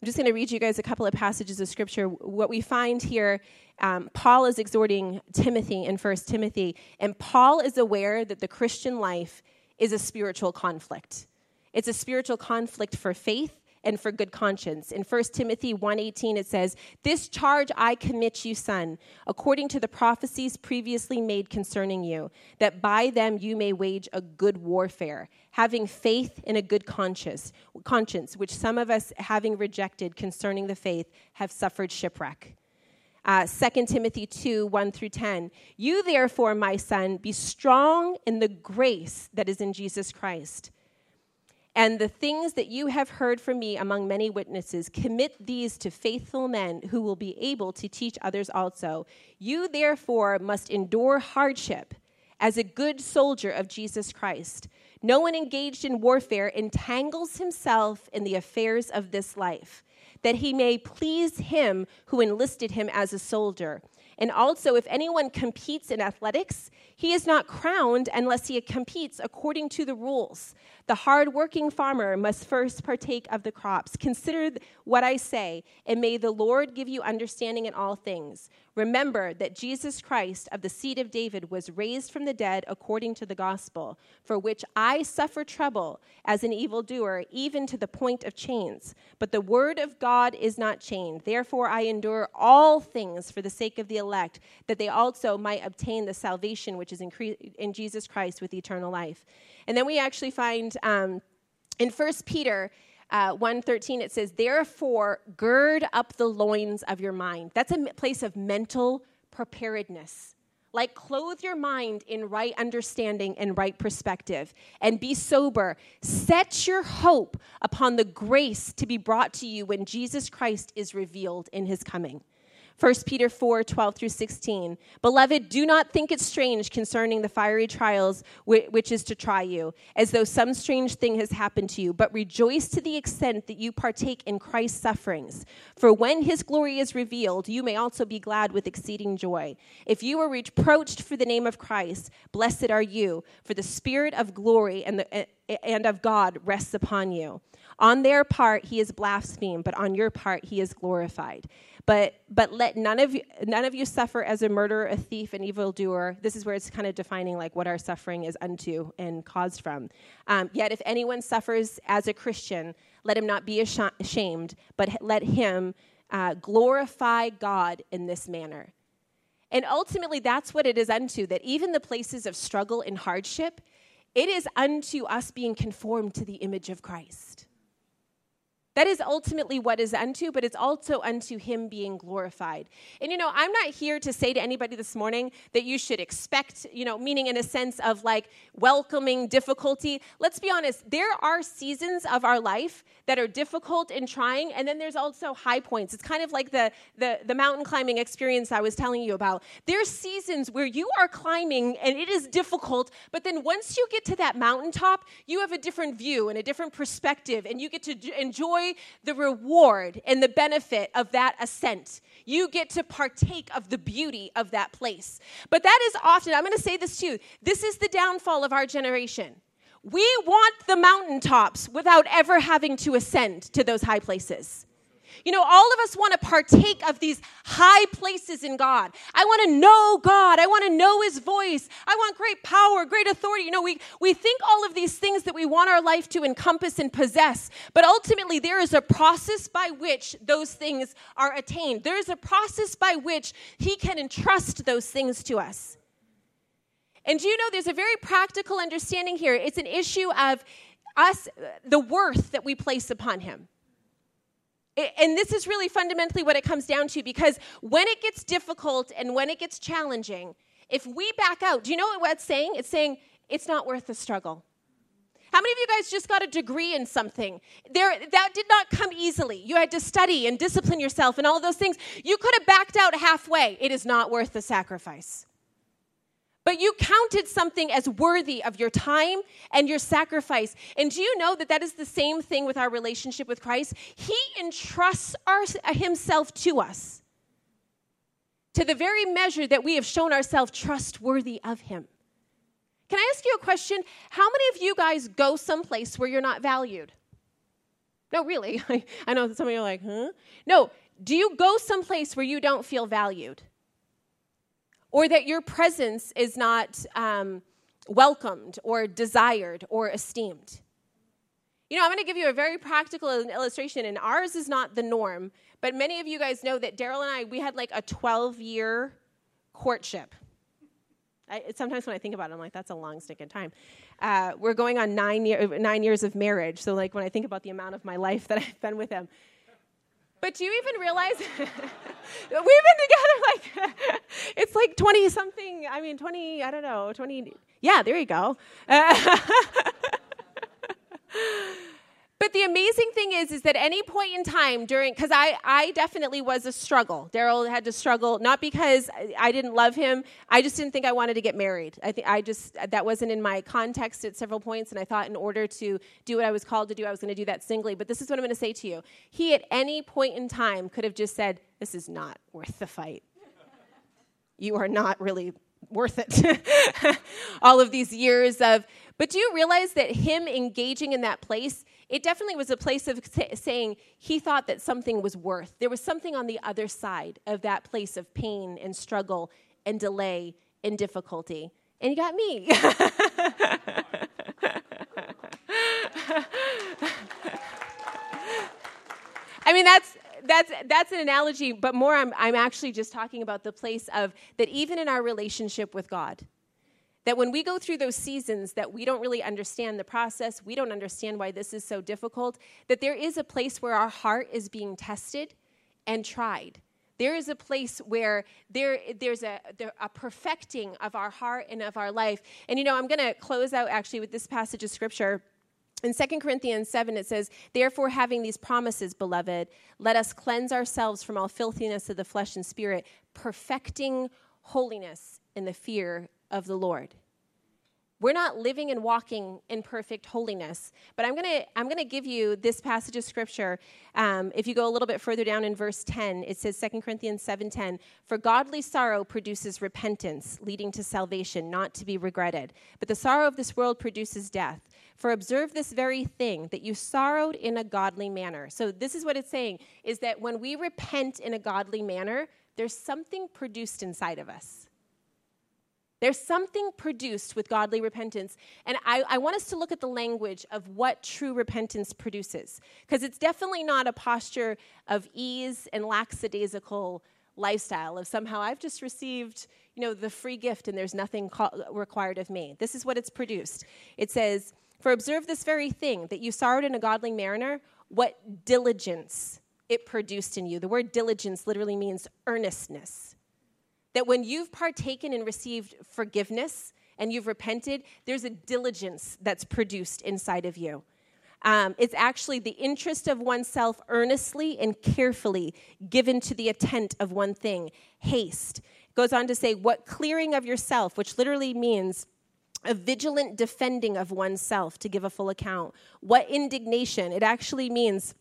I'm just going to read you guys a couple of passages of scripture. What we find here um, paul is exhorting timothy in first timothy and paul is aware that the christian life is a spiritual conflict. It's a spiritual conflict for faith and for good conscience. In 1 Timothy 1:18 it says, "This charge I commit you, son, according to the prophecies previously made concerning you, that by them you may wage a good warfare, having faith in a good conscience, conscience, which some of us having rejected concerning the faith have suffered shipwreck." Uh, 2 Timothy 2 1 through 10. You, therefore, my son, be strong in the grace that is in Jesus Christ. And the things that you have heard from me among many witnesses, commit these to faithful men who will be able to teach others also. You, therefore, must endure hardship as a good soldier of Jesus Christ. No one engaged in warfare entangles himself in the affairs of this life, that he may please him who enlisted him as a soldier. And also, if anyone competes in athletics, he is not crowned unless he competes according to the rules. The hardworking farmer must first partake of the crops. Consider what I say, and may the Lord give you understanding in all things. Remember that Jesus Christ of the seed of David was raised from the dead according to the gospel, for which I suffer trouble as an evildoer, even to the point of chains. But the word of God is not chained. Therefore, I endure all things for the sake of the elect, that they also might obtain the salvation which is in, in Jesus Christ with eternal life. And then we actually find um, in 1 Peter uh, 1.13 it says therefore gird up the loins of your mind. That's a place of mental preparedness. Like clothe your mind in right understanding and right perspective and be sober. Set your hope upon the grace to be brought to you when jesus christ is revealed in his coming 1 Peter 4 12 through 16. Beloved, do not think it strange concerning the fiery trials which is to try you, as though some strange thing has happened to you, but rejoice to the extent that you partake in Christ's sufferings. For when his glory is revealed, you may also be glad with exceeding joy. If you are reproached for the name of Christ, blessed are you, for the Spirit of glory and, the, and of God rests upon you. On their part, he is blasphemed, but on your part, he is glorified. But but let none of you none of you suffer as a murderer, a thief, an evildoer. This is where it's kind of defining like what our suffering is unto and caused from. Um, yet if anyone suffers as a Christian, let him not be ashamed, but let him uh, glorify God in this manner. And ultimately, that's what it is unto. That even the places of struggle and hardship, it is unto us being conformed to the image of Christ. That is ultimately what is unto, but it's also unto him being glorified. And you know, I'm not here to say to anybody this morning that you should expect, you know, meaning in a sense of like welcoming difficulty. Let's be honest, there are seasons of our life that are difficult and trying, and then there's also high points. It's kind of like the the, the mountain climbing experience I was telling you about. There's seasons where you are climbing and it is difficult, but then once you get to that mountaintop, you have a different view and a different perspective, and you get to enjoy enjoy the reward and the benefit of that ascent. You get to partake of the beauty of that place. But that is often, I'm going to say this too, this is the downfall of our generation. We want the mountaintops without ever having to ascend to those high places. You know, all of us want to partake of these high places in God. I want to know God. I want to know His voice. I want great power, great authority. You know, we, we think all of these things that we want our life to encompass and possess, but ultimately there is a process by which those things are attained. There is a process by which He can entrust those things to us. And do you know there's a very practical understanding here? It's an issue of us, uh, the worth that we place upon Him and this is really fundamentally what it comes down to because when it gets difficult and when it gets challenging, if we back out, do you know what it's saying? It's saying it's not worth the struggle. How many of you guys just got a degree in something? There, that did not come easily. You had to study and discipline yourself and all those things. You could have backed out halfway. It is not worth the sacrifice. But you counted something as worthy of your time and your sacrifice. And do you know that that is the same thing with our relationship with Christ? He entrusts our, himself to us to the very measure that we have shown ourselves trustworthy of him. Can I ask you a question? How many of you guys go someplace where you're not valued? No, really. I know some of you are like, huh? No. Do you go someplace where you don't feel valued? Or that your presence is not um, welcomed or desired or esteemed. You know, I'm going to give you a very practical illustration, and ours is not the norm, but many of you guys know that Daryl and I, we had like a 12 year courtship. I, sometimes when I think about it, I'm like, that's a long stick stinking time. Uh, we're going on nine, year, nine years of marriage. So, like, when I think about the amount of my life that I've been with him, but do you even realize we've been together like it's like 20 something, I mean 20, I don't know, 20 Yeah, there you go. Uh, But the amazing thing is, is that any point in time during, because I, I definitely was a struggle. Daryl had to struggle, not because I didn't love him. I just didn't think I wanted to get married. I think I just that wasn't in my context at several points, and I thought in order to do what I was called to do, I was going to do that singly. But this is what I'm going to say to you: He at any point in time could have just said, "This is not worth the fight. You are not really worth it." All of these years of, but do you realize that him engaging in that place? It definitely was a place of saying he thought that something was worth. There was something on the other side of that place of pain and struggle and delay and difficulty. And he got me. I mean, that's that's that's an analogy, but more I'm I'm actually just talking about the place of that even in our relationship with God, that when we go through those seasons that we don't really understand the process, we don't understand why this is so difficult, that there is a place where our heart is being tested and tried. There is a place where there, there's a, there, a perfecting of our heart and of our life. And you know, I'm going to close out actually with this passage of scripture. In 2 Corinthians 7, it says, Therefore, having these promises, beloved, let us cleanse ourselves from all filthiness of the flesh and spirit, perfecting holiness in the fear of the Lord. We're not living and walking in perfect holiness. But I'm going to I'm gonna give you this passage of scripture. Um, if you go a little bit further down in verse 10, it says 2 Corinthians 7.10, For godly sorrow produces repentance, leading to salvation, not to be regretted. But the sorrow of this world produces death. For observe this very thing, that you sorrowed in a godly manner. So this is what it's saying, is that when we repent in a godly manner, there's something produced inside of us. There's something produced with godly repentance. And I, I, want us to look at the language of what true repentance produces. Because it's definitely not a posture of ease and lackadaisical lifestyle of somehow I've just received, you know, the free gift and there's nothing required of me. This is what it's produced. It says, For observe this very thing, that you sorrowed in a godly mariner, what diligence it produced in you. The word diligence literally means earnestness. That when you've partaken and received forgiveness and you've repented, there's a diligence that's produced inside of you. Um, it's actually the interest of oneself earnestly and carefully given to the intent of one thing haste. Goes on to say, what clearing of yourself, which literally means a vigilant defending of oneself to give a full account. What indignation? It actually means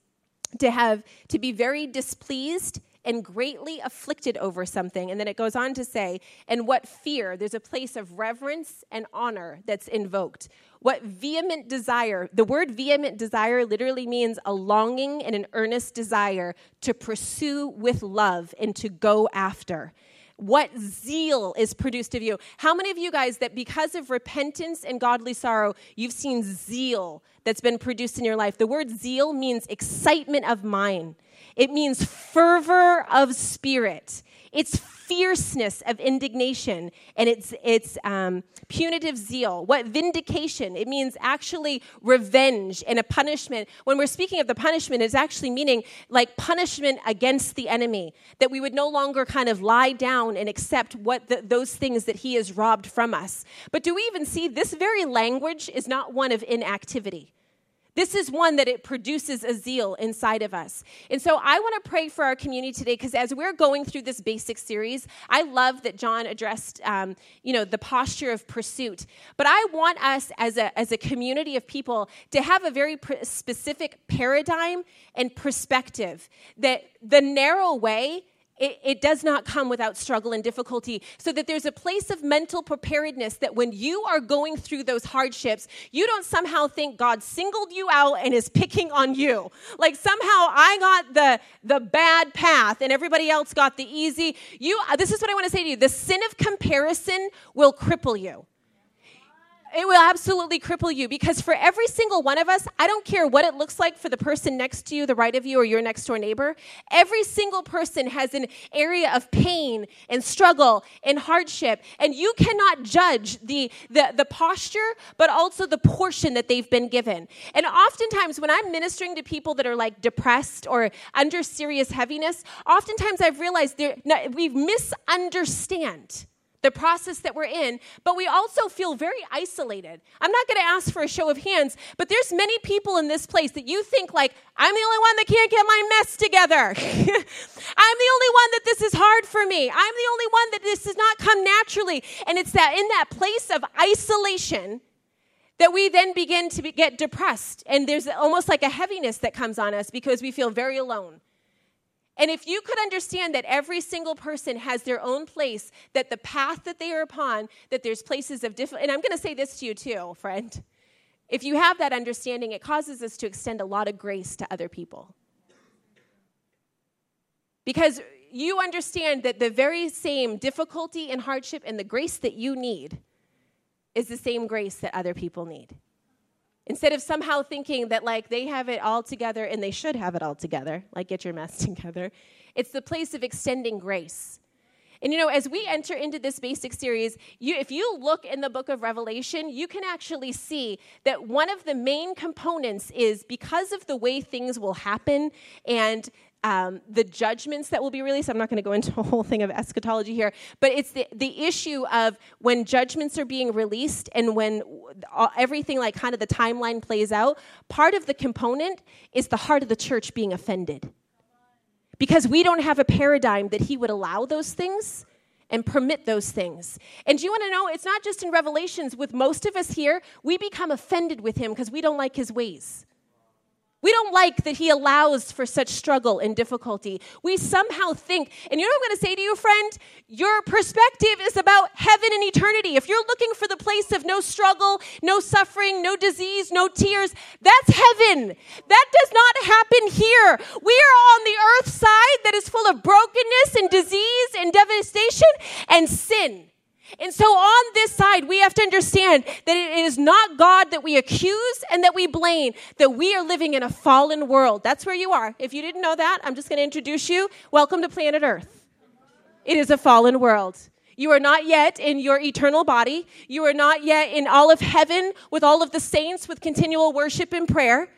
to have to be very displeased and greatly afflicted over something. And then it goes on to say, and what fear? There's a place of reverence and honor that's invoked. What vehement desire? The word vehement desire literally means a longing and an earnest desire to pursue with love and to go after what zeal is produced of you. How many of you guys that because of repentance and godly sorrow, you've seen zeal that's been produced in your life? The word zeal means excitement of mind. It means fervor of spirit. It's fierceness of indignation and it's, it's um, punitive zeal. What vindication? It means actually revenge and a punishment. When we're speaking of the punishment, it's actually meaning like punishment against the enemy, that we would no longer kind of lie down and accept what the, those things that he has robbed from us. But do we even see this very language is not one of inactivity? This is one that it produces a zeal inside of us. And so I want to pray for our community today because as we're going through this basic series, I love that John addressed, um, you know, the posture of pursuit. But I want us as a, as a community of people to have a very pr- specific paradigm and perspective that the narrow way it, it, does not come without struggle and difficulty. So that there's a place of mental preparedness that when you are going through those hardships, you don't somehow think God singled you out and is picking on you. Like somehow I got the, the bad path and everybody else got the easy. You, this is what I want to say to you the sin of comparison will cripple you it will absolutely cripple you because for every single one of us, I don't care what it looks like for the person next to you, the right of you, or your next door neighbor, every single person has an area of pain and struggle and hardship. And you cannot judge the, the, the posture, but also the portion that they've been given. And oftentimes, when I'm ministering to people that are like depressed or under serious heaviness, oftentimes I've realized we misunderstand the process that we're in, but we also feel very isolated. I'm not going to ask for a show of hands, but there's many people in this place that you think like, I'm the only one that can't get my mess together. I'm the only one that this is hard for me. I'm the only one that this does not come naturally. And it's that in that place of isolation that we then begin to be, get depressed. And there's almost like a heaviness that comes on us because we feel very alone. And if you could understand that every single person has their own place, that the path that they are upon, that there's places of different, and I'm going to say this to you too, friend. If you have that understanding, it causes us to extend a lot of grace to other people. Because you understand that the very same difficulty and hardship and the grace that you need is the same grace that other people need. Instead of somehow thinking that like they have it all together and they should have it all together, like get your mess together, it's the place of extending grace. And you know, as we enter into this basic series, you, if you look in the book of Revelation, you can actually see that one of the main components is because of the way things will happen and um, the judgments that will be released. I'm not going to go into a whole thing of eschatology here, but it's the, the issue of when judgments are being released and when everything, like kind of the timeline plays out. Part of the component is the heart of the church being offended. Because we don't have a paradigm that he would allow those things and permit those things. And do you want to know? It's not just in Revelations. With most of us here, we become offended with him because we don't like his ways. We don't like that he allows for such struggle and difficulty. We somehow think, and you know what I'm going to say to you, friend? Your perspective is about heaven and eternity. If you're looking for the place of no struggle, no suffering, no disease, no tears, that's heaven. That does not happen here. We are on the earth side that is full of brokenness and disease and devastation and sin. And so on this side, we have to understand that it is not God that we accuse and that we blame, that we are living in a fallen world. That's where you are. If you didn't know that, I'm just going to introduce you. Welcome to planet Earth. It is a fallen world. You are not yet in your eternal body. You are not yet in all of heaven with all of the saints with continual worship and prayer.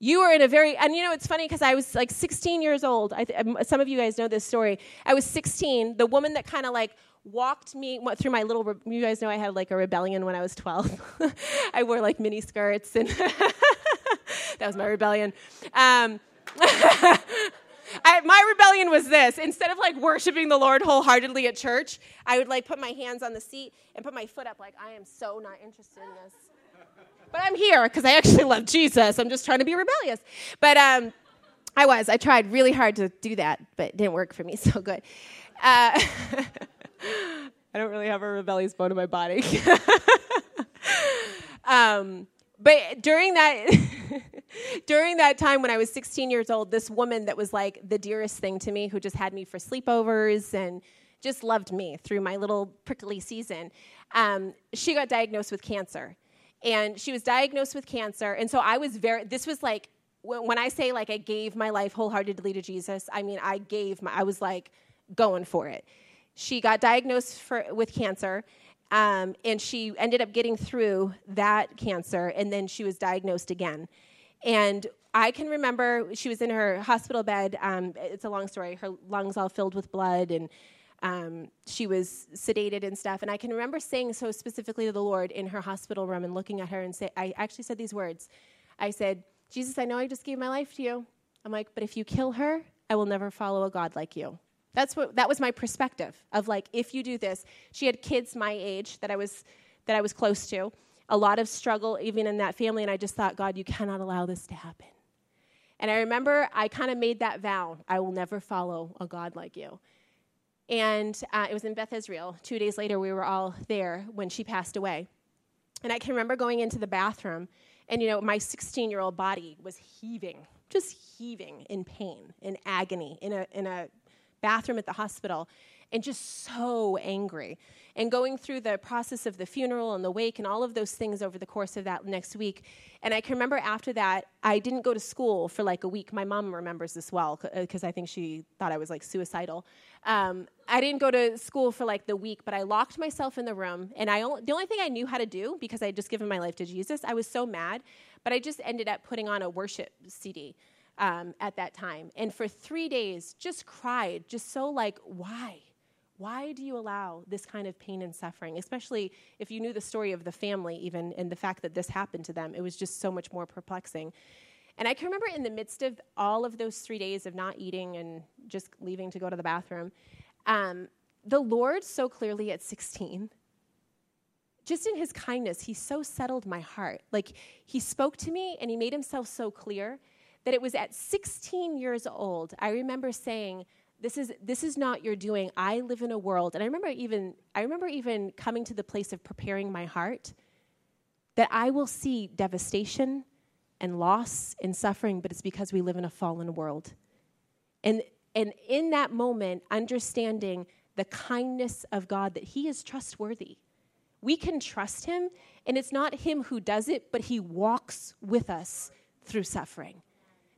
You were in a very, and you know, it's funny because I was like 16 years old. I some of you guys know this story. I was 16. The woman that kind of like walked me through my little, re- you guys know I had like a rebellion when I was 12. I wore like mini skirts, and that was my rebellion. Um, I, my rebellion was this instead of like worshiping the Lord wholeheartedly at church, I would like put my hands on the seat and put my foot up, like, I am so not interested in this. But I'm here because I actually love Jesus. I'm just trying to be rebellious. But um, I was. I tried really hard to do that, but it didn't work for me so good. Uh, I don't really have a rebellious bone in my body. um, but during that during that time when I was 16 years old, this woman that was like the dearest thing to me, who just had me for sleepovers and just loved me through my little prickly season, um, she got diagnosed with cancer and she was diagnosed with cancer. And so I was very, this was like, when I say like I gave my life wholeheartedly to Jesus, I mean, I gave my, I was like going for it. She got diagnosed for, with cancer. Um, and she ended up getting through that cancer, and then she was diagnosed again. And I can remember she was in her hospital bed. Um, it's a long story. Her lungs all filled with blood, and um, she was sedated and stuff. And I can remember saying so specifically to the Lord in her hospital room and looking at her and say, I actually said these words. I said, Jesus, I know I just gave my life to you. I'm like, but if you kill her, I will never follow a God like you. That's what that was my perspective of like, if you do this, she had kids my age that I was that I was close to, a lot of struggle even in that family, and I just thought, God, you cannot allow this to happen. And I remember I kind of made that vow I will never follow a God like you. And uh, it was in Beth Israel. Two days later, we were all there when she passed away. And I can remember going into the bathroom, and you know, my 16 year old body was heaving, just heaving in pain, in agony, in a, in a bathroom at the hospital and just so angry. And going through the process of the funeral and the wake and all of those things over the course of that next week. And I can remember after that, I didn't go to school for like a week. My mom remembers this well because I think she thought I was like suicidal. Um, I didn't go to school for like the week, but I locked myself in the room. And I only, the only thing I knew how to do because I had just given my life to Jesus, I was so mad, but I just ended up putting on a worship CD. Um, at that time. And for three days, just cried, just so like, why? Why do you allow this kind of pain and suffering? Especially if you knew the story of the family, even, and the fact that this happened to them. It was just so much more perplexing. And I can remember in the midst of all of those three days of not eating and just leaving to go to the bathroom, um, the Lord so clearly at 16, just in his kindness, he so settled my heart. Like he spoke to me and he made himself so clear that it was at 16 years old, I remember saying, this is this is not your doing. I live in a world and i remember even i remember even coming to the place of preparing my heart that i will see devastation and loss and suffering but it's because we live in a fallen world. And and in that moment understanding the kindness of god that he is trustworthy. We can trust him and it's not him who does it but he walks with us through suffering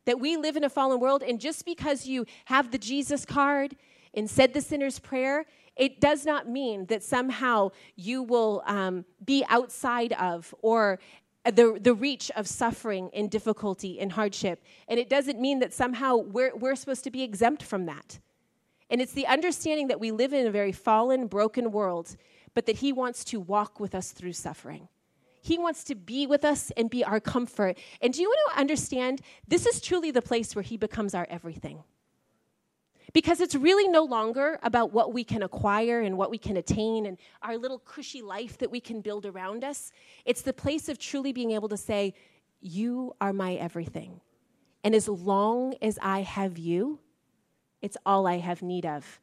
that we live in a fallen world, and just because you have the Jesus card and said the sinner's prayer, it does not mean that somehow you will um, be outside of or the, the reach of suffering and difficulty and hardship. And it doesn't mean that somehow we're, we're supposed to be exempt from that. And it's the understanding that we live in a very fallen, broken world, but that He wants to walk with us through suffering. He wants to be with us and be our comfort. And do you want to understand? This is truly the place where He becomes our everything. Because it's really no longer about what we can acquire and what we can attain and our little cushy life that we can build around us. It's the place of truly being able to say, You are my everything. And as long as I have you, it's all I have need of.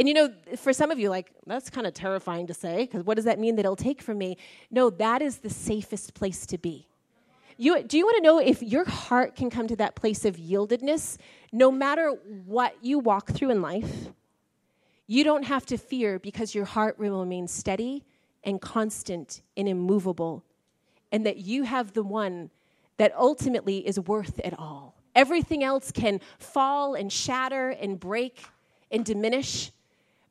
And you know, for some of you, like, that's kind of terrifying to say, because what does that mean that it'll take from me? No, that is the safest place to be. You, do you want to know if your heart can come to that place of yieldedness, no matter what you walk through in life? You don't have to fear because your heart will remain steady and constant and immovable, and that you have the one that ultimately is worth it all. Everything else can fall and shatter and break and diminish,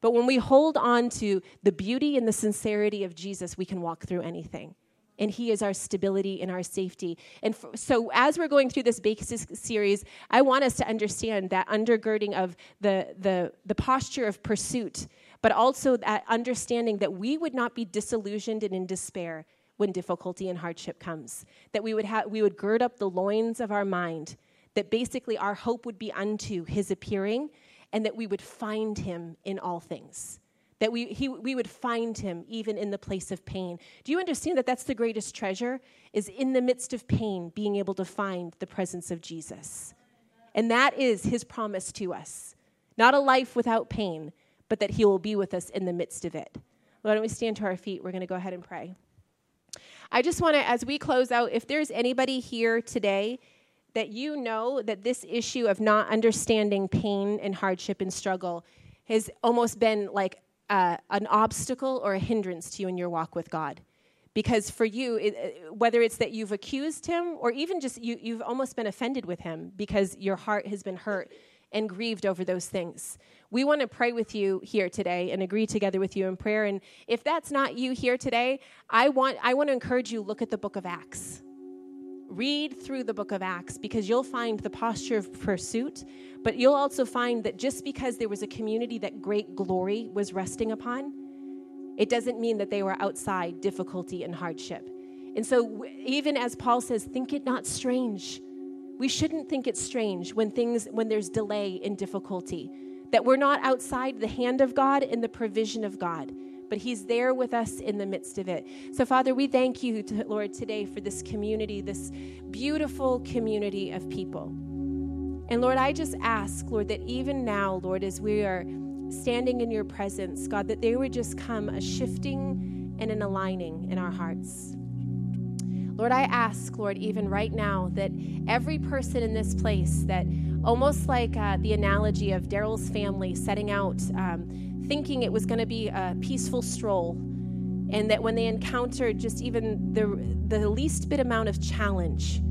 but when we hold on to the beauty and the sincerity of Jesus, we can walk through anything. and He is our stability and our safety. And f- so, as we're going through this basis series, I want us to understand that undergirding of the, the, the posture of pursuit, but also that understanding that we would not be disillusioned and in despair when difficulty and hardship comes. That we would, ha- we would gird up the loins of our mind, that basically our hope would be unto His appearing, and that we would find Him in all things that we, he, we would find him even in the place of pain. Do you understand that that's the greatest treasure? Is in the midst of pain, being able to find the presence of Jesus. And that is his promise to us. Not a life without pain, but that he will be with us in the midst of it. Why don't we stand to our feet? We're going to go ahead and pray. I just want to, as we close out, if there's anybody here today that you know that this issue of not understanding pain and hardship and struggle has almost been like uh, an obstacle or a hindrance to you in your walk with God. Because for you, it, uh, whether it's that you've accused him or even just you, you've almost been offended with him because your heart has been hurt and grieved over those things. We want to pray with you here today and agree together with you in prayer. And if that's not you here today, I want, I want to encourage you look at the book of Acts. Read through the book of Acts because you'll find the posture of pursuit, but you'll also find that just because there was a community that great glory was resting upon, it doesn't mean that they were outside difficulty and hardship. And so, even as Paul says, think it not strange. We shouldn't think it strange when things when there's delay and difficulty. That we're not outside the hand of God and the provision of God but He's there with us in the midst of it. So, Father, we thank you, Lord, today for this community, this beautiful community of people. And Lord, I just ask, Lord, that even now, Lord, as we are standing in your presence, God, that there would just come a shifting and an aligning in our hearts. Lord, I ask, Lord, even right now, that every person in this place, that almost like uh, the analogy of Daryl's family setting out. Um, thinking it was going to be a peaceful stroll, and that when they encountered just even the, the least bit amount of challenge,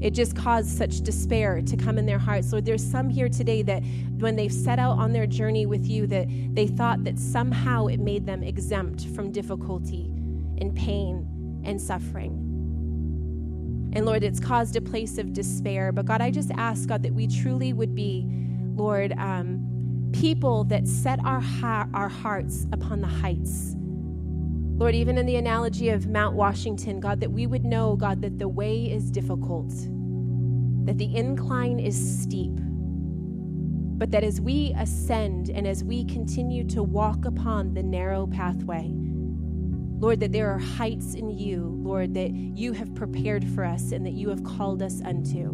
it just caused such despair to come in their hearts. Lord, there's some here today that when they've set out on their journey with you, that they thought that somehow it made them exempt from difficulty and pain and suffering. And Lord, it's caused a place of despair. But God, I just ask, God, that we truly would be, Lord, um, people that set our, ha- our hearts upon the heights. Lord, even in the analogy of Mount Washington, God, that we would know, God, that the way is difficult, that the incline is steep, but that as we ascend and as we continue to walk upon the narrow pathway, Lord, that there are heights in you, Lord, that you have prepared for us and that you have called us unto.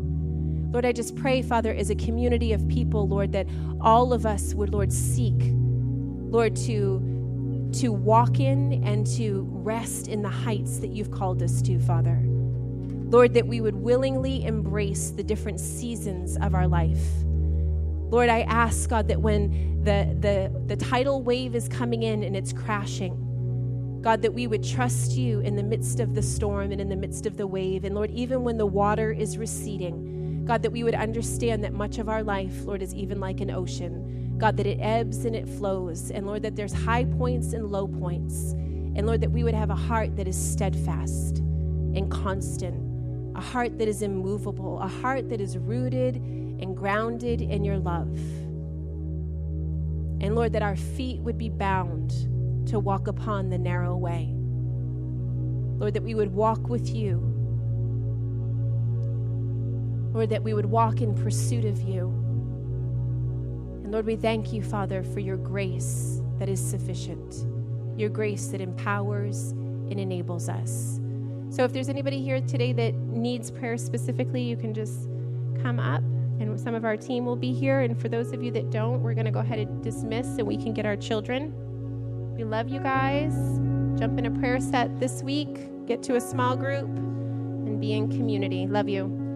Lord, I just pray, Father, as a community of people, Lord, that all of us would, Lord, seek, Lord, to, to walk in and to rest in the heights that you've called us to, Father. Lord, that we would willingly embrace the different seasons of our life. Lord, I ask, God, that when the, the, the tidal wave is coming in and it's crashing, God, that we would trust you in the midst of the storm and in the midst of the wave. And Lord, even when the water is receding, God, that we would understand that much of our life, Lord, is even like an ocean. God, that it ebbs and it flows. And Lord, that there's high points and low points. And Lord, that we would have a heart that is steadfast and constant, a heart that is immovable, a heart that is rooted and grounded in your love. And Lord, that our feet would be bound to walk upon the narrow way. Lord, that we would walk with you Lord, that we would walk in pursuit of you. And Lord, we thank you, Father, for your grace that is sufficient, your grace that empowers and enables us. So if there's anybody here today that needs prayer specifically, you can just come up and some of our team will be here. And for those of you that don't, we're going to go ahead and dismiss and we can get our children. We love you guys. Jump in a prayer set this week, get to a small group, and be in community. Love you.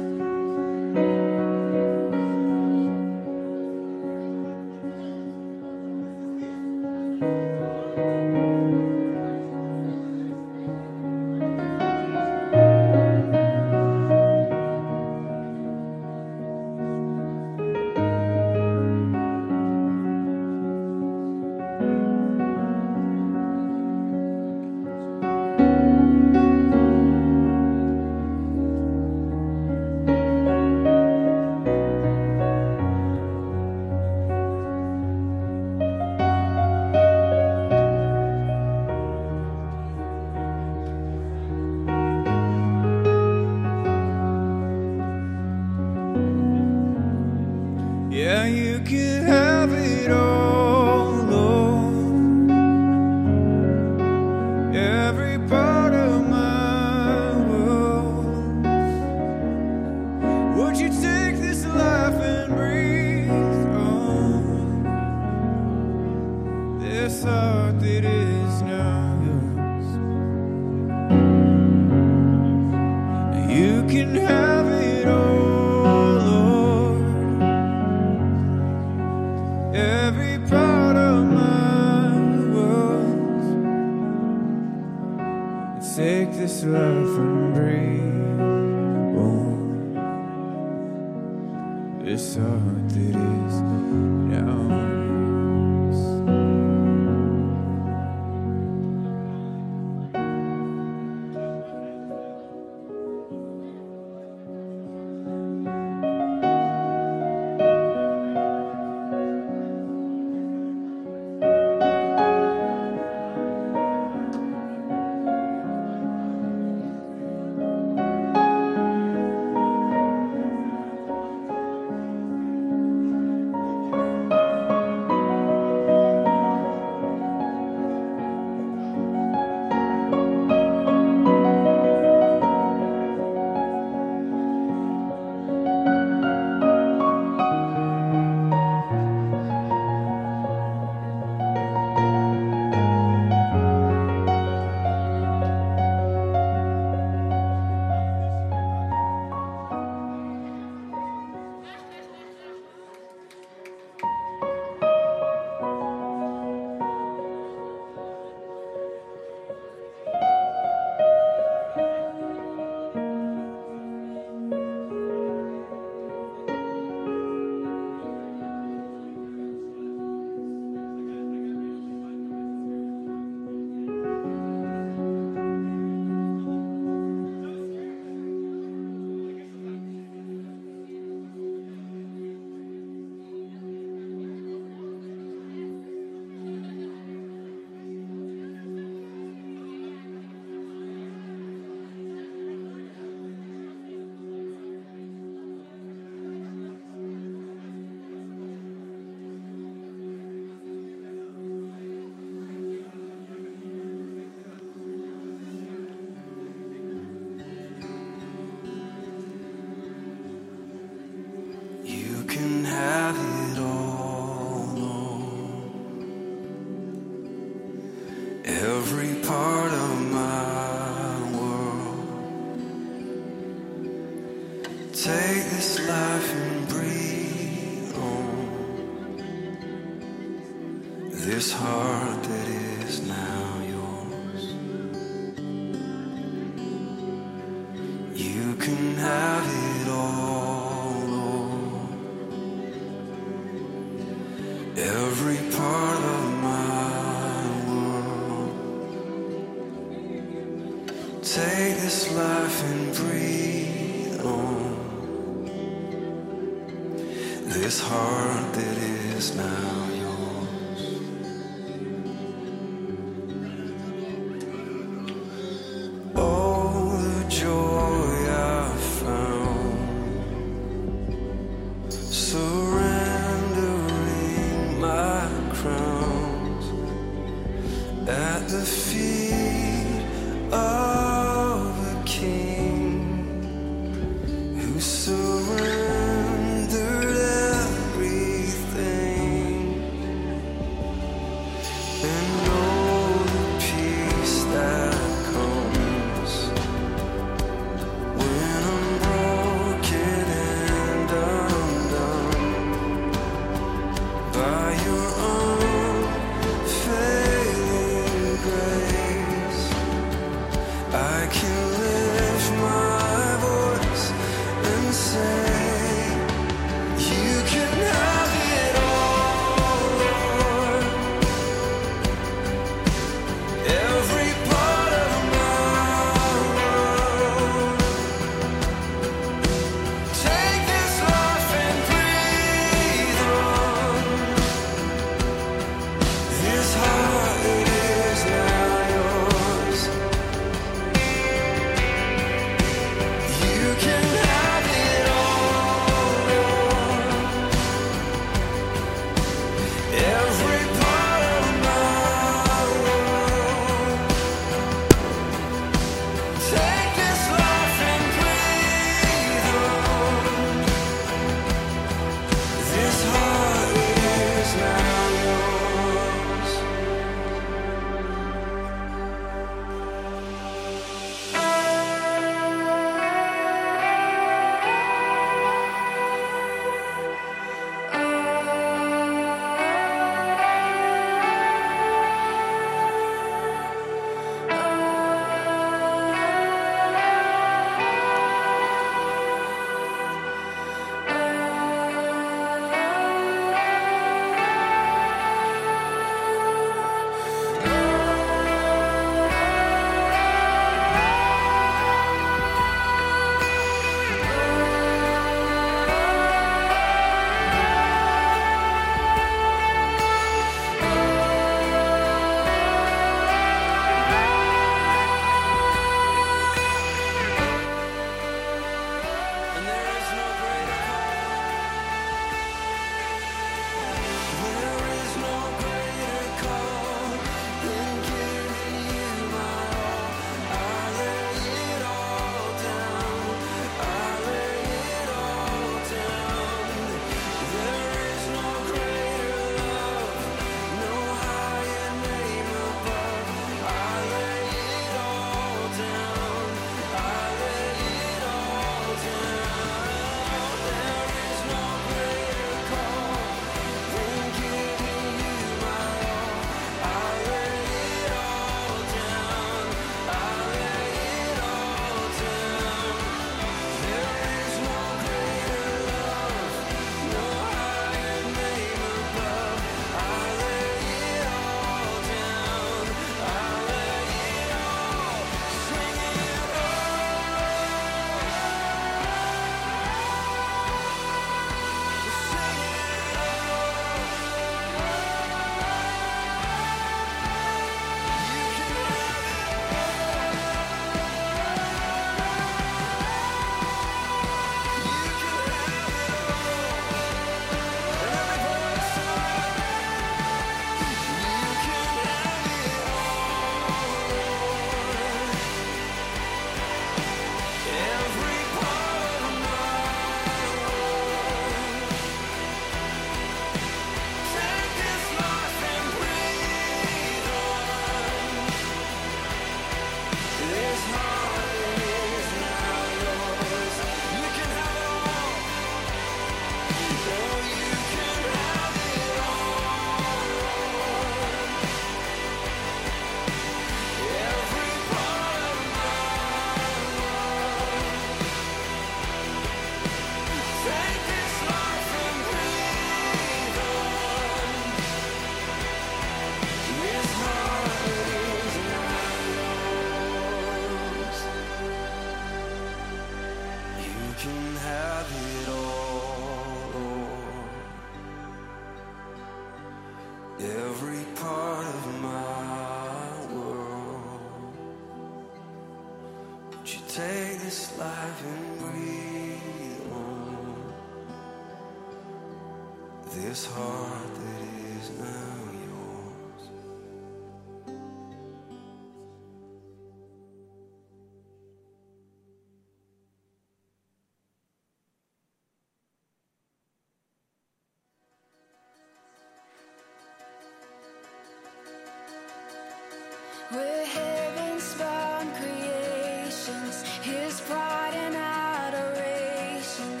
We're heaven's bound creations, His pride and adoration,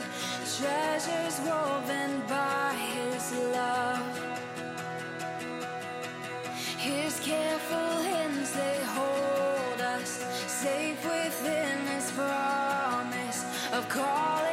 treasures woven by His love. His careful hands, they hold us safe within His promise of calling.